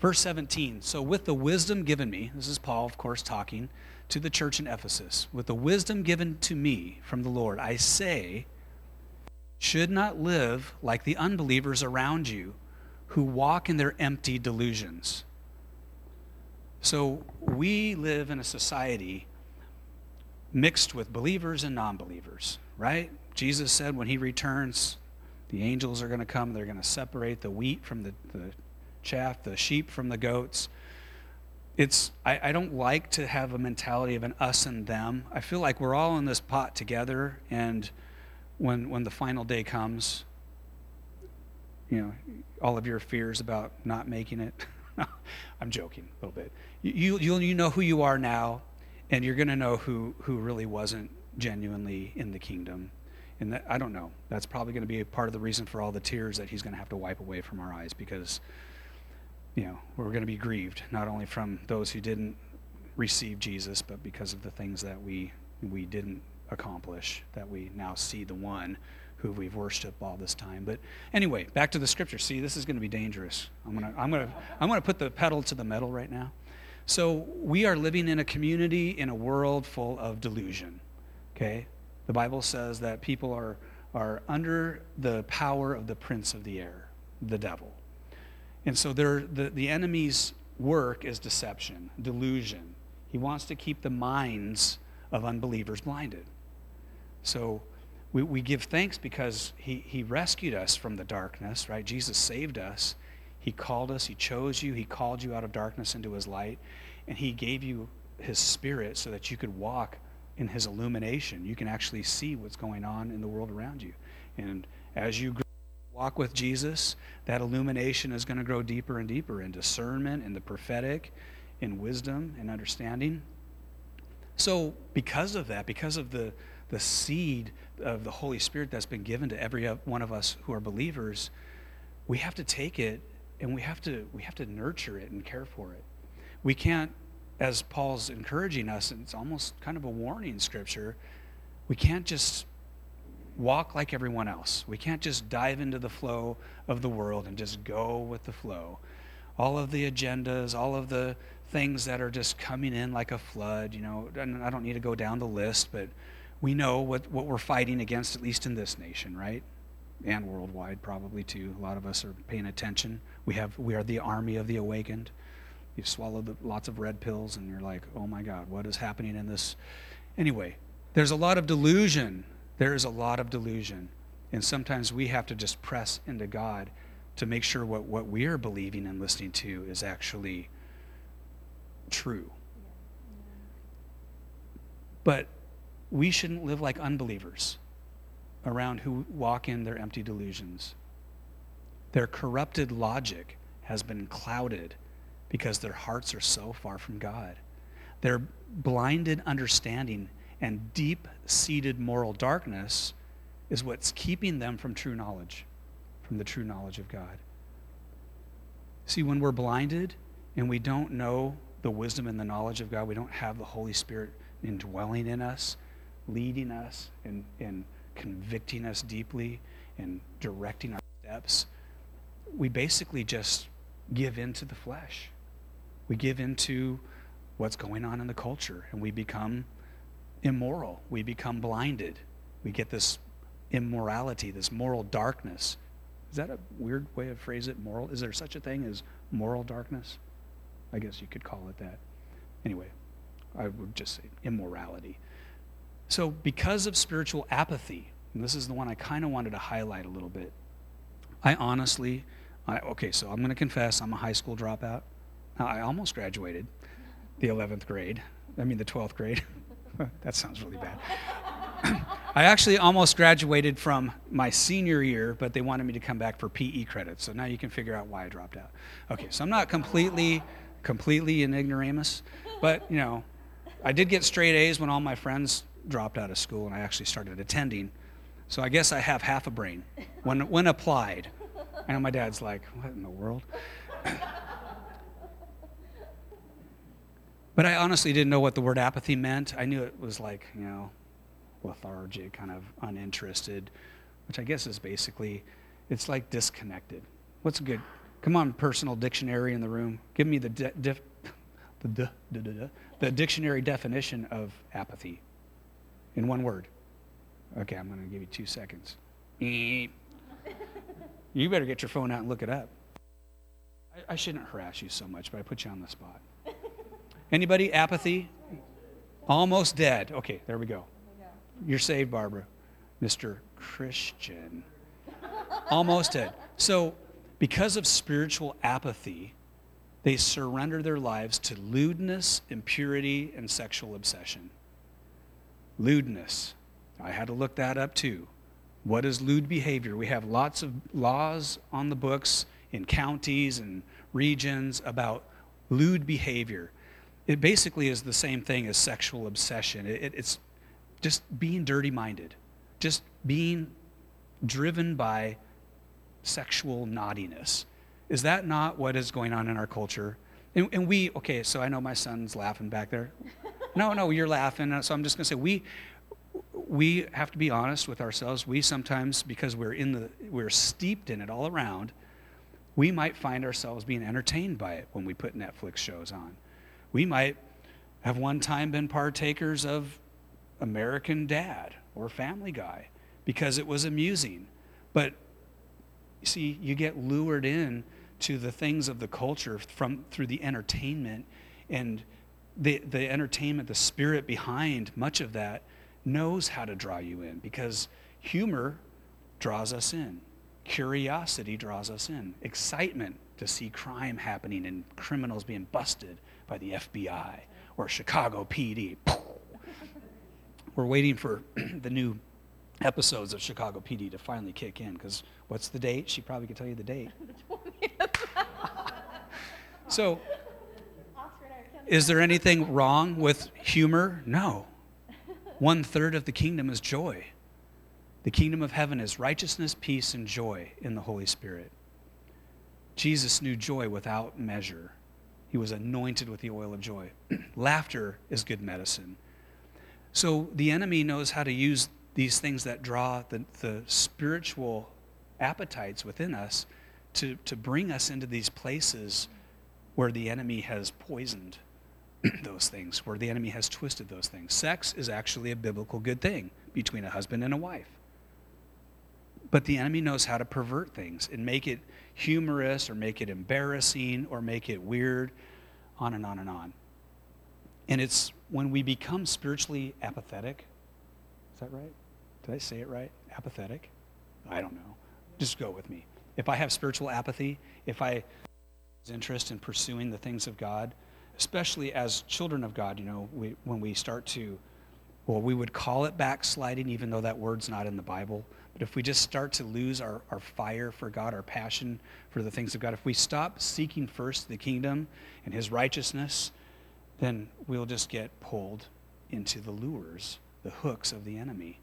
Verse 17. So with the wisdom given me, this is Paul, of course, talking to the church in Ephesus. With the wisdom given to me from the Lord, I say, should not live like the unbelievers around you who walk in their empty delusions. So we live in a society mixed with believers and non believers, right? Jesus said when he returns, the angels are going to come, they're going to separate the wheat from the, the chaff, the sheep from the goats. It's I, I don't like to have a mentality of an us and them. I feel like we're all in this pot together and when when the final day comes, you know, all of your fears about not making it. *laughs* I'm joking a little bit. You, you, you know who you are now, and you're going to know who, who really wasn't genuinely in the kingdom. And that, I don't know. That's probably going to be part of the reason for all the tears that he's going to have to wipe away from our eyes because, you know, we're going to be grieved, not only from those who didn't receive Jesus, but because of the things that we, we didn't accomplish, that we now see the one who we've worshiped all this time. But anyway, back to the scripture. See, this is going to be dangerous. I'm going to I'm going to I'm going to put the pedal to the metal right now. So, we are living in a community in a world full of delusion. Okay? The Bible says that people are are under the power of the prince of the air, the devil. And so the, the enemy's work is deception, delusion. He wants to keep the minds of unbelievers blinded. So we, we give thanks because he, he rescued us from the darkness, right? Jesus saved us. He called us, He chose you, He called you out of darkness into His light, and He gave you His Spirit so that you could walk in His illumination. You can actually see what's going on in the world around you. And as you walk with Jesus, that illumination is going to grow deeper and deeper in discernment, in the prophetic, in wisdom and understanding. So, because of that, because of the the seed of the Holy Spirit that's been given to every one of us who are believers, we have to take it and we have to we have to nurture it and care for it. We can't, as Paul's encouraging us, it's almost kind of a warning scripture, we can't just walk like everyone else. We can't just dive into the flow of the world and just go with the flow. All of the agendas, all of the things that are just coming in like a flood, you know, and I don't need to go down the list, but we know what, what we're fighting against, at least in this nation, right? And worldwide, probably too. A lot of us are paying attention. We have we are the army of the awakened. You've swallowed lots of red pills, and you're like, oh my God, what is happening in this? Anyway, there's a lot of delusion. There is a lot of delusion. And sometimes we have to just press into God to make sure what, what we are believing and listening to is actually true. But we shouldn't live like unbelievers around who walk in their empty delusions. Their corrupted logic has been clouded because their hearts are so far from God. Their blinded understanding and deep seated moral darkness is what's keeping them from true knowledge, from the true knowledge of God. See, when we're blinded and we don't know the wisdom and the knowledge of God, we don't have the Holy Spirit indwelling in us, leading us, and, and convicting us deeply, and directing our steps, we basically just give in to the flesh. We give into what's going on in the culture, and we become immoral. We become blinded. We get this immorality, this moral darkness. Is that a weird way of phrase it? Moral? Is there such a thing as moral darkness? I guess you could call it that. Anyway, I would just say immorality. So, because of spiritual apathy, and this is the one I kind of wanted to highlight a little bit, I honestly, I, okay, so I'm going to confess I'm a high school dropout. I almost graduated the 11th grade, I mean, the 12th grade. *laughs* that sounds really bad. *clears throat* I actually almost graduated from my senior year, but they wanted me to come back for PE credits. So now you can figure out why I dropped out. Okay, so I'm not completely, completely an ignoramus, but you know, I did get straight A's when all my friends dropped out of school and I actually started attending. So I guess I have half a brain when, when applied. Know my dad's like, what in the world? *laughs* but I honestly didn't know what the word apathy meant. I knew it was like, you know, lethargic, kind of uninterested, which I guess is basically, it's like disconnected. What's good? Come on, personal dictionary in the room. Give me the, de- dif- the, the, dictionary definition of apathy in one word. Okay, I'm going to give you two seconds. you better get your phone out and look it up. I, I shouldn't harass you so much, but I put you on the spot. Anybody? Apathy? Almost dead. Okay, there we go. You're saved, Barbara. Mr. Christian. Almost dead. So, because of spiritual apathy, they surrender their lives to lewdness, impurity, and sexual obsession. Lewdness. I had to look that up too. What is lewd behavior? We have lots of laws on the books in counties and regions about lewd behavior. It basically is the same thing as sexual obsession. It, it, it's just being dirty minded, just being driven by sexual naughtiness. Is that not what is going on in our culture? And, and we, okay, so I know my son's laughing back there. *laughs* No, no, you're laughing. So I'm just going to say, we, we have to be honest with ourselves. We sometimes, because we're in the, we're steeped in it all around, we might find ourselves being entertained by it when we put Netflix shows on. We might have one time been partakers of American Dad or Family Guy because it was amusing. But you see, you get lured in to the things of the culture from through the entertainment and the, the entertainment, the spirit behind much of that knows how to draw you in because humor draws us in. Curiosity draws us in. Excitement to see crime happening and criminals being busted by the FBI or Chicago PD. We're waiting for *clears throat* the new episodes of Chicago PD to finally kick in because what's the date? She probably could tell you the date. *laughs* so, is there anything wrong with humor? No. One third of the kingdom is joy. The kingdom of heaven is righteousness, peace, and joy in the Holy Spirit. Jesus knew joy without measure. He was anointed with the oil of joy. *clears throat* Laughter is good medicine. So the enemy knows how to use these things that draw the, the spiritual appetites within us to, to bring us into these places where the enemy has poisoned *clears throat* those things, where the enemy has twisted those things. Sex is actually a biblical good thing between a husband and a wife. But the enemy knows how to pervert things and make it humorous or make it embarrassing or make it weird, on and on and on. And it's when we become spiritually apathetic. Is that right? Did I say it right? Apathetic? I don't know. Just go with me. if I have spiritual apathy, if I lose interest in pursuing the things of God, especially as children of God, you know, we, when we start to, well, we would call it backsliding, even though that word's not in the Bible. But if we just start to lose our, our fire for God, our passion for the things of God, if we stop seeking first the kingdom and his righteousness, then we'll just get pulled into the lures, the hooks of the enemy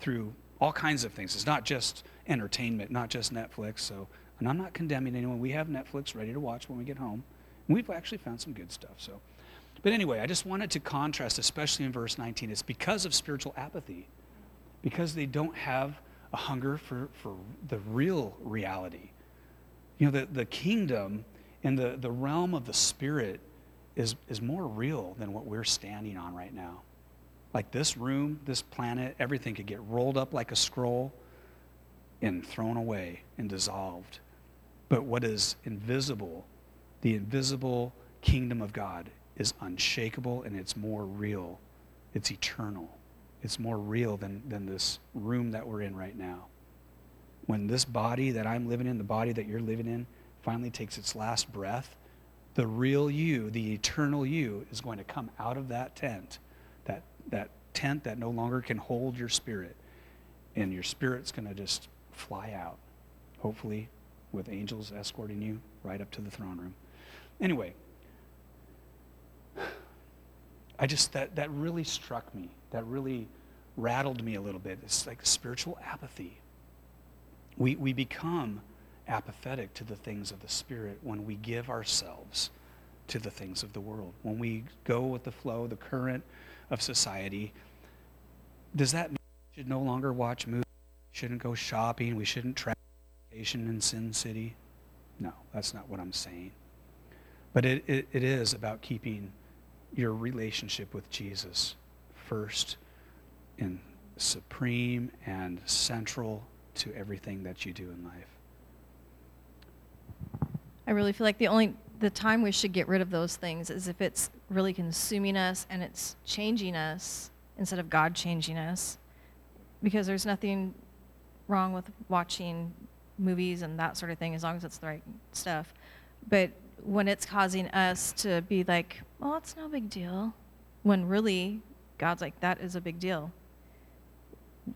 through all kinds of things. It's not just entertainment, not just Netflix. So, and I'm not condemning anyone. We have Netflix ready to watch when we get home. We've actually found some good stuff. So, but anyway, I just wanted to contrast, especially in verse 19. It's because of spiritual apathy, because they don't have a hunger for, for the real reality. You know, the, the kingdom and the, the realm of the spirit is, is more real than what we're standing on right now. Like this room, this planet, everything could get rolled up like a scroll and thrown away and dissolved. But what is invisible, the invisible kingdom of God, is unshakable and it's more real. It's eternal. It's more real than, than this room that we're in right now. When this body that I'm living in, the body that you're living in, finally takes its last breath, the real you, the eternal you, is going to come out of that tent, that, that tent that no longer can hold your spirit. And your spirit's going to just fly out, hopefully with angels escorting you right up to the throne room. Anyway, *sighs* I just, that, that really struck me. That really rattled me a little bit. It's like spiritual apathy. We, we become apathetic to the things of the Spirit when we give ourselves to the things of the world. When we go with the flow, the current of society, does that mean we should no longer watch movies? Shouldn't go shopping? We shouldn't travel vacation in Sin City? No, that's not what I'm saying. But it, it, it is about keeping your relationship with Jesus first and supreme and central to everything that you do in life. I really feel like the only the time we should get rid of those things is if it's really consuming us and it's changing us instead of God changing us. Because there's nothing wrong with watching movies and that sort of thing as long as it's the right stuff. But when it's causing us to be like, well, it's no big deal," when really God's like, "That is a big deal."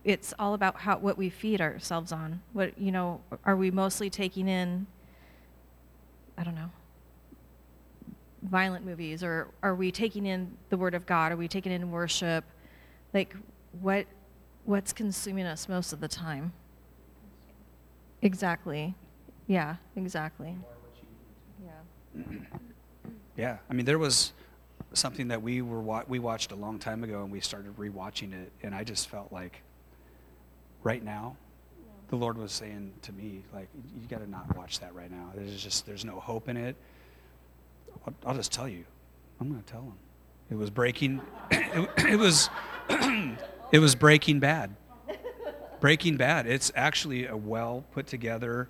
It's all about how what we feed ourselves on. What you know, are we mostly taking in I don't know, violent movies, or are we taking in the Word of God? Are we taking in worship? Like, what what's consuming us most of the time? Exactly. Yeah, exactly. Yeah. Yeah, I mean, there was something that we were wa- we watched a long time ago, and we started rewatching it, and I just felt like, right now, the Lord was saying to me, like, you got to not watch that right now. There's just there's no hope in it. I'll, I'll just tell you, I'm going to tell him. It was breaking. It, *coughs* it was *coughs* it was Breaking Bad. Breaking Bad. It's actually a well put together,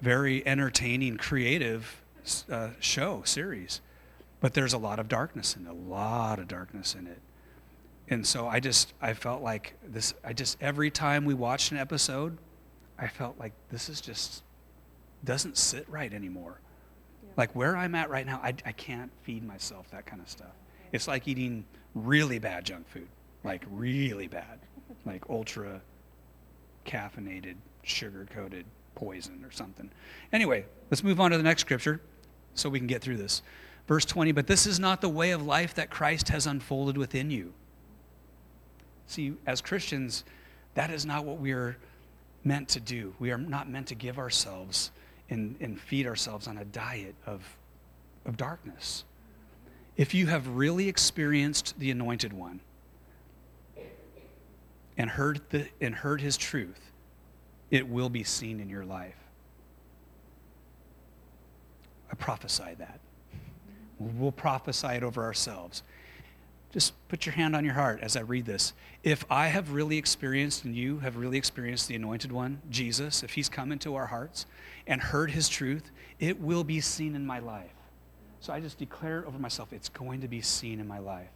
very entertaining, creative uh, show series, but there's a lot of darkness in it. A lot of darkness in it. And so I just I felt like this. I just every time we watched an episode, I felt like this is just doesn't sit right anymore. Like where I'm at right now, I, I can't feed myself that kind of stuff. It's like eating really bad junk food, like really bad, *laughs* like ultra caffeinated, sugar coated poison or something. Anyway, let's move on to the next scripture so we can get through this. Verse 20, but this is not the way of life that Christ has unfolded within you. See, as Christians, that is not what we are meant to do. We are not meant to give ourselves and, and feed ourselves on a diet of, of darkness. If you have really experienced the anointed one and heard, the, and heard his truth, it will be seen in your life. I prophesy that. We'll prophesy it over ourselves. Just put your hand on your heart as I read this. If I have really experienced, and you have really experienced the anointed one, Jesus, if he's come into our hearts and heard his truth, it will be seen in my life. So I just declare it over myself it's going to be seen in my life.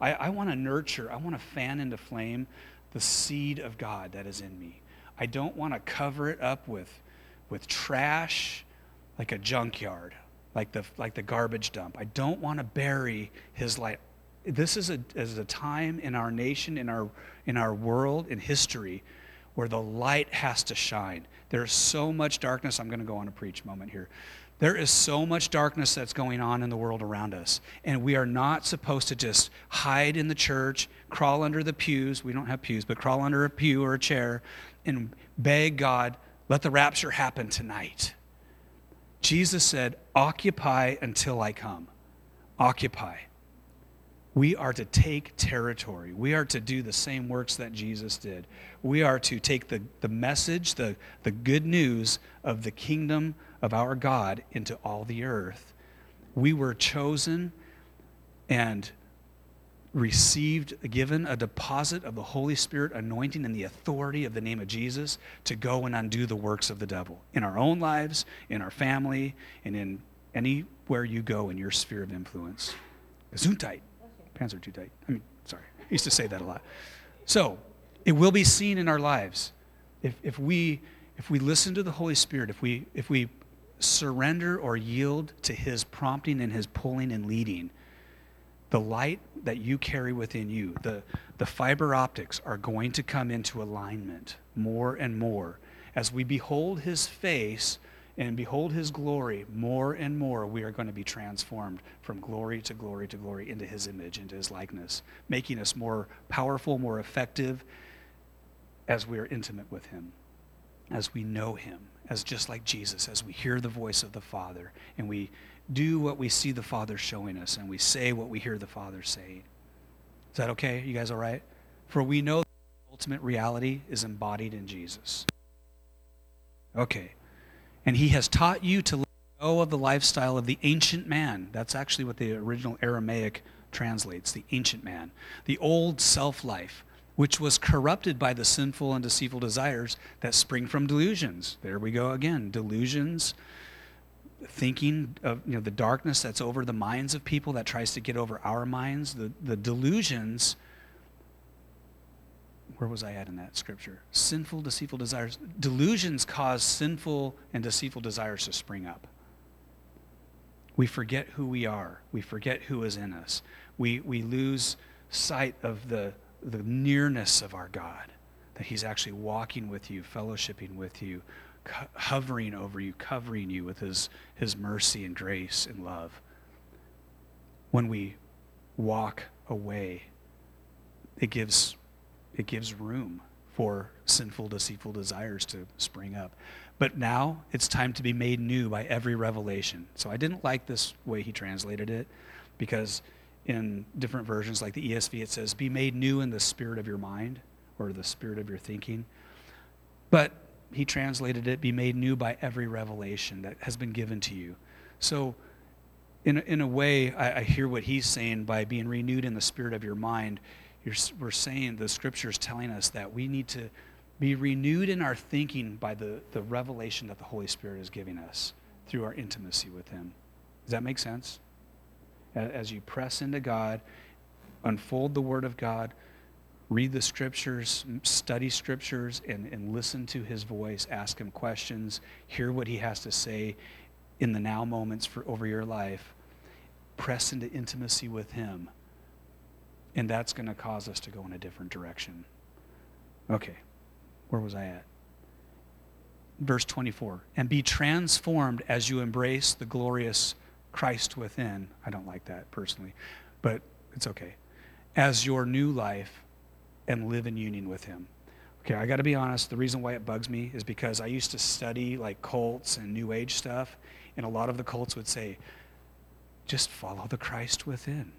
I, I want to nurture, I want to fan into flame the seed of God that is in me. I don't want to cover it up with, with trash like a junkyard, like the, like the garbage dump. I don't want to bury his light. This is a, is a time in our nation, in our, in our world, in history, where the light has to shine. There's so much darkness. I'm going to go on a preach moment here. There is so much darkness that's going on in the world around us. And we are not supposed to just hide in the church, crawl under the pews. We don't have pews, but crawl under a pew or a chair and beg God, let the rapture happen tonight. Jesus said, Occupy until I come. Occupy. We are to take territory. We are to do the same works that Jesus did. We are to take the, the message, the, the good news of the kingdom of our God into all the earth. We were chosen and received, given a deposit of the Holy Spirit anointing and the authority of the name of Jesus to go and undo the works of the devil in our own lives, in our family, and in anywhere you go in your sphere of influence. Gesundheit. Pants are too tight. I mean, sorry. I used to say that a lot. So, it will be seen in our lives. If, if, we, if we listen to the Holy Spirit, if we, if we surrender or yield to His prompting and His pulling and leading, the light that you carry within you, the, the fiber optics are going to come into alignment more and more. As we behold his face and behold his glory more and more, we are going to be transformed from glory to glory to glory into his image, into his likeness, making us more powerful, more effective as we are intimate with him, as we know him, as just like Jesus, as we hear the voice of the Father and we do what we see the Father showing us and we say what we hear the Father saying. Is that okay? You guys all right? For we know the ultimate reality is embodied in Jesus. Okay. And he has taught you to let go of the lifestyle of the ancient man. That's actually what the original Aramaic translates the ancient man, the old self life, which was corrupted by the sinful and deceitful desires that spring from delusions. There we go again. Delusions thinking of you know the darkness that's over the minds of people that tries to get over our minds the, the delusions. Where was i at in that scripture? Sinful deceitful desires. Delusions cause sinful and deceitful desires to spring up. We forget who we are. We forget who is in us. We, we lose sight of the, the nearness of our god that he's actually walking with you fellowshipping with you hovering over you, covering you with his, his mercy and grace and love. When we walk away, it gives, it gives room for sinful, deceitful desires to spring up. But now it's time to be made new by every revelation. So I didn't like this way he translated it because in different versions, like the ESV, it says, be made new in the spirit of your mind or the spirit of your thinking. But he translated it, be made new by every revelation that has been given to you. So, in in a way, I, I hear what he's saying by being renewed in the spirit of your mind. You're, we're saying the scripture is telling us that we need to be renewed in our thinking by the, the revelation that the Holy Spirit is giving us through our intimacy with Him. Does that make sense? As you press into God, unfold the Word of God, read the scriptures, study scriptures, and, and listen to his voice, ask him questions, hear what he has to say in the now moments for over your life. Press into intimacy with him. And that's going to cause us to go in a different direction. Okay, where was I at? Verse 24. And be transformed as you embrace the glorious Christ within. I don't like that personally, but it's okay. As your new life and live in union with him. Okay, I got to be honest. The reason why it bugs me is because I used to study like cults and New Age stuff, and a lot of the cults would say, just follow the Christ within.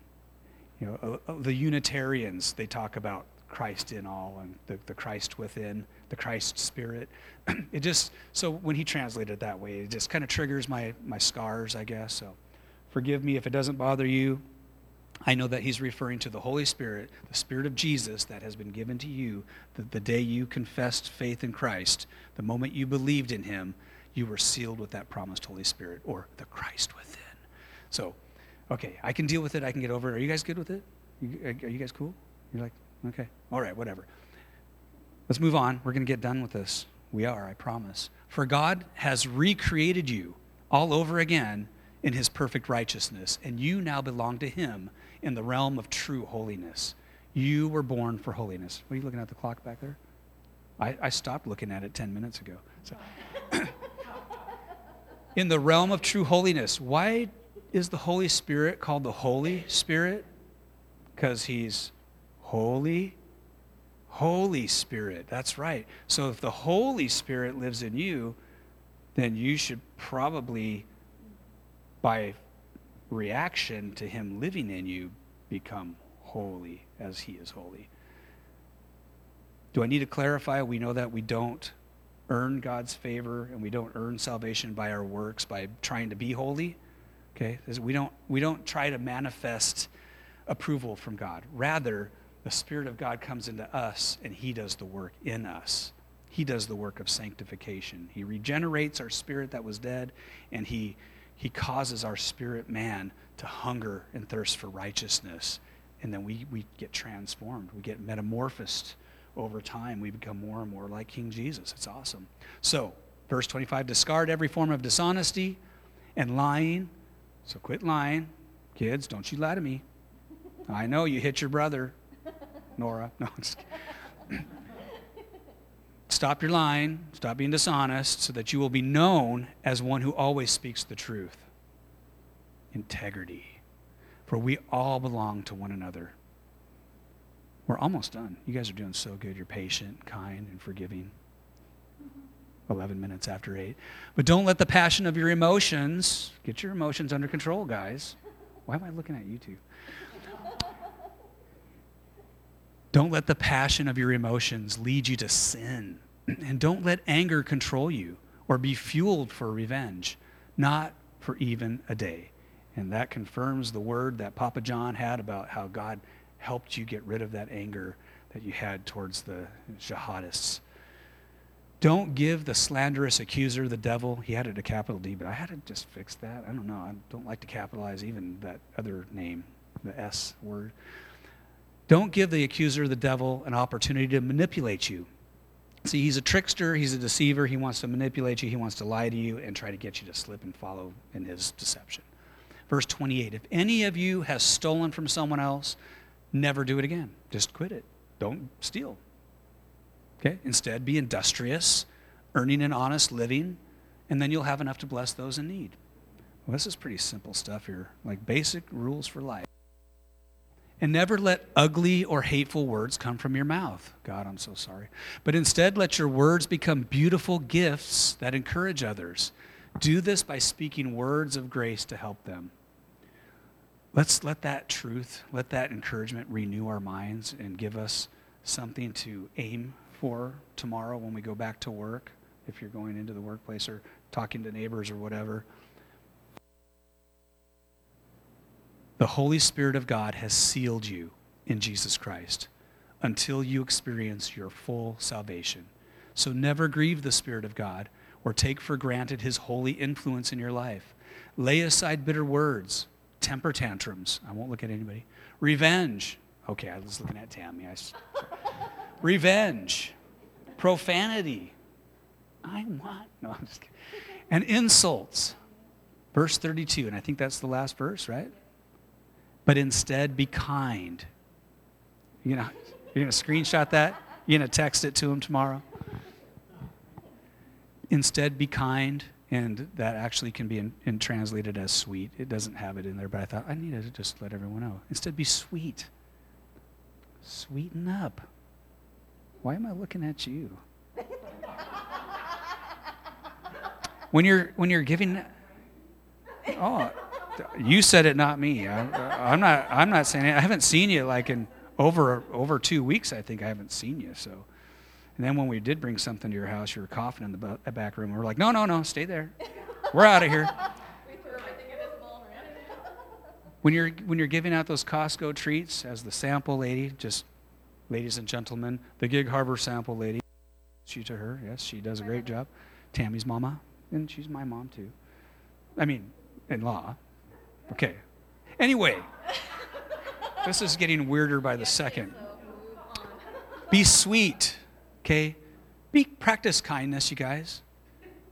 You know, uh, uh, the Unitarians, they talk about Christ in all and the, the Christ within, the Christ spirit. *clears throat* it just, so when he translated it that way, it just kind of triggers my, my scars, I guess. So forgive me if it doesn't bother you. I know that he's referring to the Holy Spirit, the Spirit of Jesus that has been given to you the, the day you confessed faith in Christ, the moment you believed in him, you were sealed with that promised Holy Spirit or the Christ within. So, okay, I can deal with it. I can get over it. Are you guys good with it? Are you guys cool? You're like, okay, all right, whatever. Let's move on. We're going to get done with this. We are, I promise. For God has recreated you all over again in his perfect righteousness, and you now belong to him in the realm of true holiness. You were born for holiness. Are you looking at the clock back there? I, I stopped looking at it 10 minutes ago. So. *laughs* in the realm of true holiness. Why is the Holy Spirit called the Holy Spirit? Because he's holy. Holy Spirit, that's right. So if the Holy Spirit lives in you, then you should probably, by reaction to him living in you, become holy as he is holy. Do I need to clarify? We know that we don't earn God's favor and we don't earn salvation by our works by trying to be holy. Okay? We don't we don't try to manifest approval from God. Rather, the spirit of God comes into us and he does the work in us. He does the work of sanctification. He regenerates our spirit that was dead and he he causes our spirit man to hunger and thirst for righteousness. And then we, we get transformed. We get metamorphosed over time, we become more and more like King Jesus. It's awesome. So, verse 25 discard every form of dishonesty and lying. So, quit lying. Kids, don't you lie to me. I know you hit your brother, Nora. No, *clears throat* Stop your lying. Stop being dishonest so that you will be known as one who always speaks the truth. Integrity. For we all belong to one another. We're almost done. You guys are doing so good. You're patient, kind, and forgiving. 11 minutes after 8. But don't let the passion of your emotions get your emotions under control, guys. Why am I looking at you two? Don't let the passion of your emotions lead you to sin. And don't let anger control you or be fueled for revenge, not for even a day. And that confirms the word that Papa John had about how God helped you get rid of that anger that you had towards the jihadists. Don't give the slanderous accuser the devil. He had it a capital D, but I had to just fix that. I don't know. I don't like to capitalize even that other name, the S word. Don't give the accuser the devil an opportunity to manipulate you. See, he's a trickster, he's a deceiver, he wants to manipulate you, he wants to lie to you and try to get you to slip and follow in his deception. Verse 28 If any of you has stolen from someone else, never do it again. Just quit it. Don't steal. Okay? Instead, be industrious, earning an honest living, and then you'll have enough to bless those in need. Well, this is pretty simple stuff here, like basic rules for life. And never let ugly or hateful words come from your mouth. God, I'm so sorry. But instead, let your words become beautiful gifts that encourage others. Do this by speaking words of grace to help them. Let's let that truth, let that encouragement renew our minds and give us something to aim for tomorrow when we go back to work, if you're going into the workplace or talking to neighbors or whatever. The Holy Spirit of God has sealed you in Jesus Christ until you experience your full salvation. So never grieve the Spirit of God or take for granted his holy influence in your life. Lay aside bitter words temper tantrums. I won't look at anybody. Revenge. Okay, I was looking at Tammy. *laughs* Revenge. Profanity. I want. No, I'm just kidding. And insults. Verse 32, and I think that's the last verse, right? But instead, be kind. You know, you're going to screenshot that? You're going to text it to him tomorrow? Instead, be kind and that actually can be in, in translated as sweet. It doesn't have it in there, but I thought I needed to just let everyone know. Instead, be sweet. Sweeten up. Why am I looking at you? when you're when you're giving, oh, you said it, not me. I, am not. I'm not saying it. I haven't seen you like in over over two weeks. I think I haven't seen you. So and then when we did bring something to your house, you were coughing in the back room. We were like, no, no, no, stay there. We're out of here. *laughs* when you're when you're giving out those Costco treats as the sample lady, just ladies and gentlemen, the Gig Harbor sample lady, she to her, yes, she does a great job. Tammy's mama, and she's my mom too. I mean, in law. Okay. Anyway, this is getting weirder by the second. Be sweet. Okay? Be practice kindness, you guys.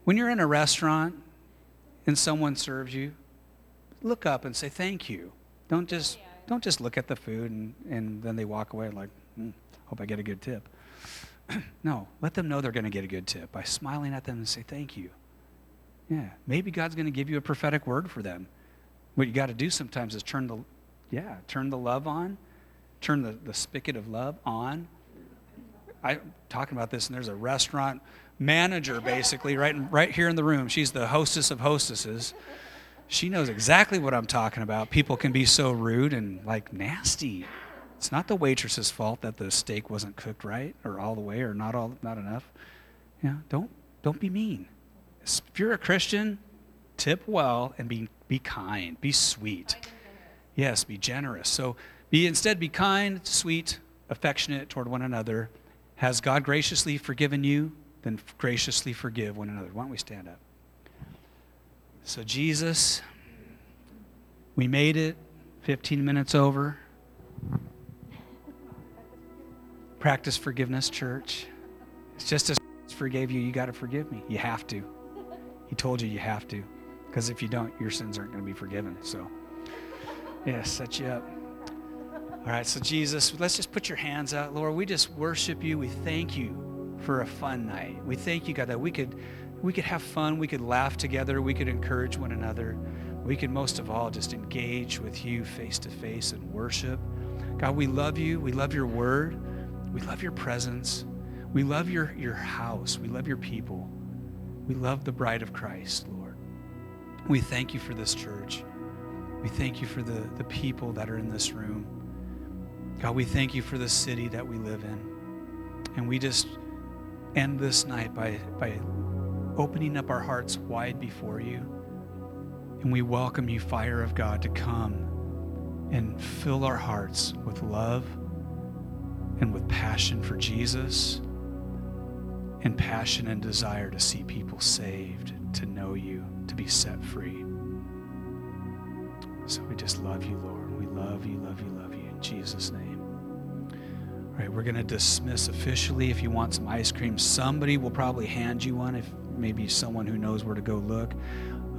When you're in a restaurant and someone serves you, look up and say thank you. Don't just don't just look at the food and, and then they walk away like, mm, hope I get a good tip. *clears throat* no, let them know they're going to get a good tip by smiling at them and say thank you. Yeah, maybe God's going to give you a prophetic word for them. What you got to do sometimes is turn the, yeah, turn the love on, turn the, the spigot of love on. I'm talking about this, and there's a restaurant manager basically right, right here in the room. She's the hostess of hostesses. She knows exactly what I'm talking about. People can be so rude and like nasty. It's not the waitress's fault that the steak wasn't cooked right or all the way or not all not enough. Yeah, don't don't be mean. If you're a Christian, tip well and be be kind, be sweet. Yes, be generous. So be instead be kind, sweet, affectionate toward one another. Has God graciously forgiven you? Then graciously forgive one another. Why don't we stand up? So, Jesus, we made it 15 minutes over. Practice forgiveness, church. It's just as forgave you, you got to forgive me. You have to. He told you you have to. Because if you don't, your sins aren't going to be forgiven. So, yeah, set you up. All right, so Jesus, let's just put your hands out. Lord, we just worship you. We thank you for a fun night. We thank you, God, that we could we could have fun, we could laugh together, we could encourage one another. We could most of all just engage with you face to face and worship. God, we love you. We love your word. We love your presence. We love your, your house. We love your people. We love the bride of Christ, Lord. We thank you for this church. We thank you for the, the people that are in this room. God, we thank you for the city that we live in. And we just end this night by, by opening up our hearts wide before you. And we welcome you, fire of God, to come and fill our hearts with love and with passion for Jesus and passion and desire to see people saved, to know you, to be set free. So we just love you, Lord. We love you, love you, love you. In Jesus' name. All right, we're going to dismiss officially. If you want some ice cream, somebody will probably hand you one. If maybe someone who knows where to go look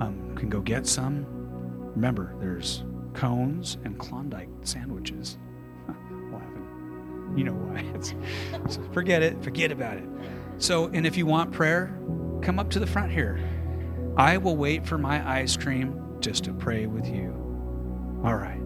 um, can go get some. Remember, there's cones and Klondike sandwiches. *laughs* You know why. *laughs* forget it. Forget about it. So, and if you want prayer, come up to the front here. I will wait for my ice cream just to pray with you. All right.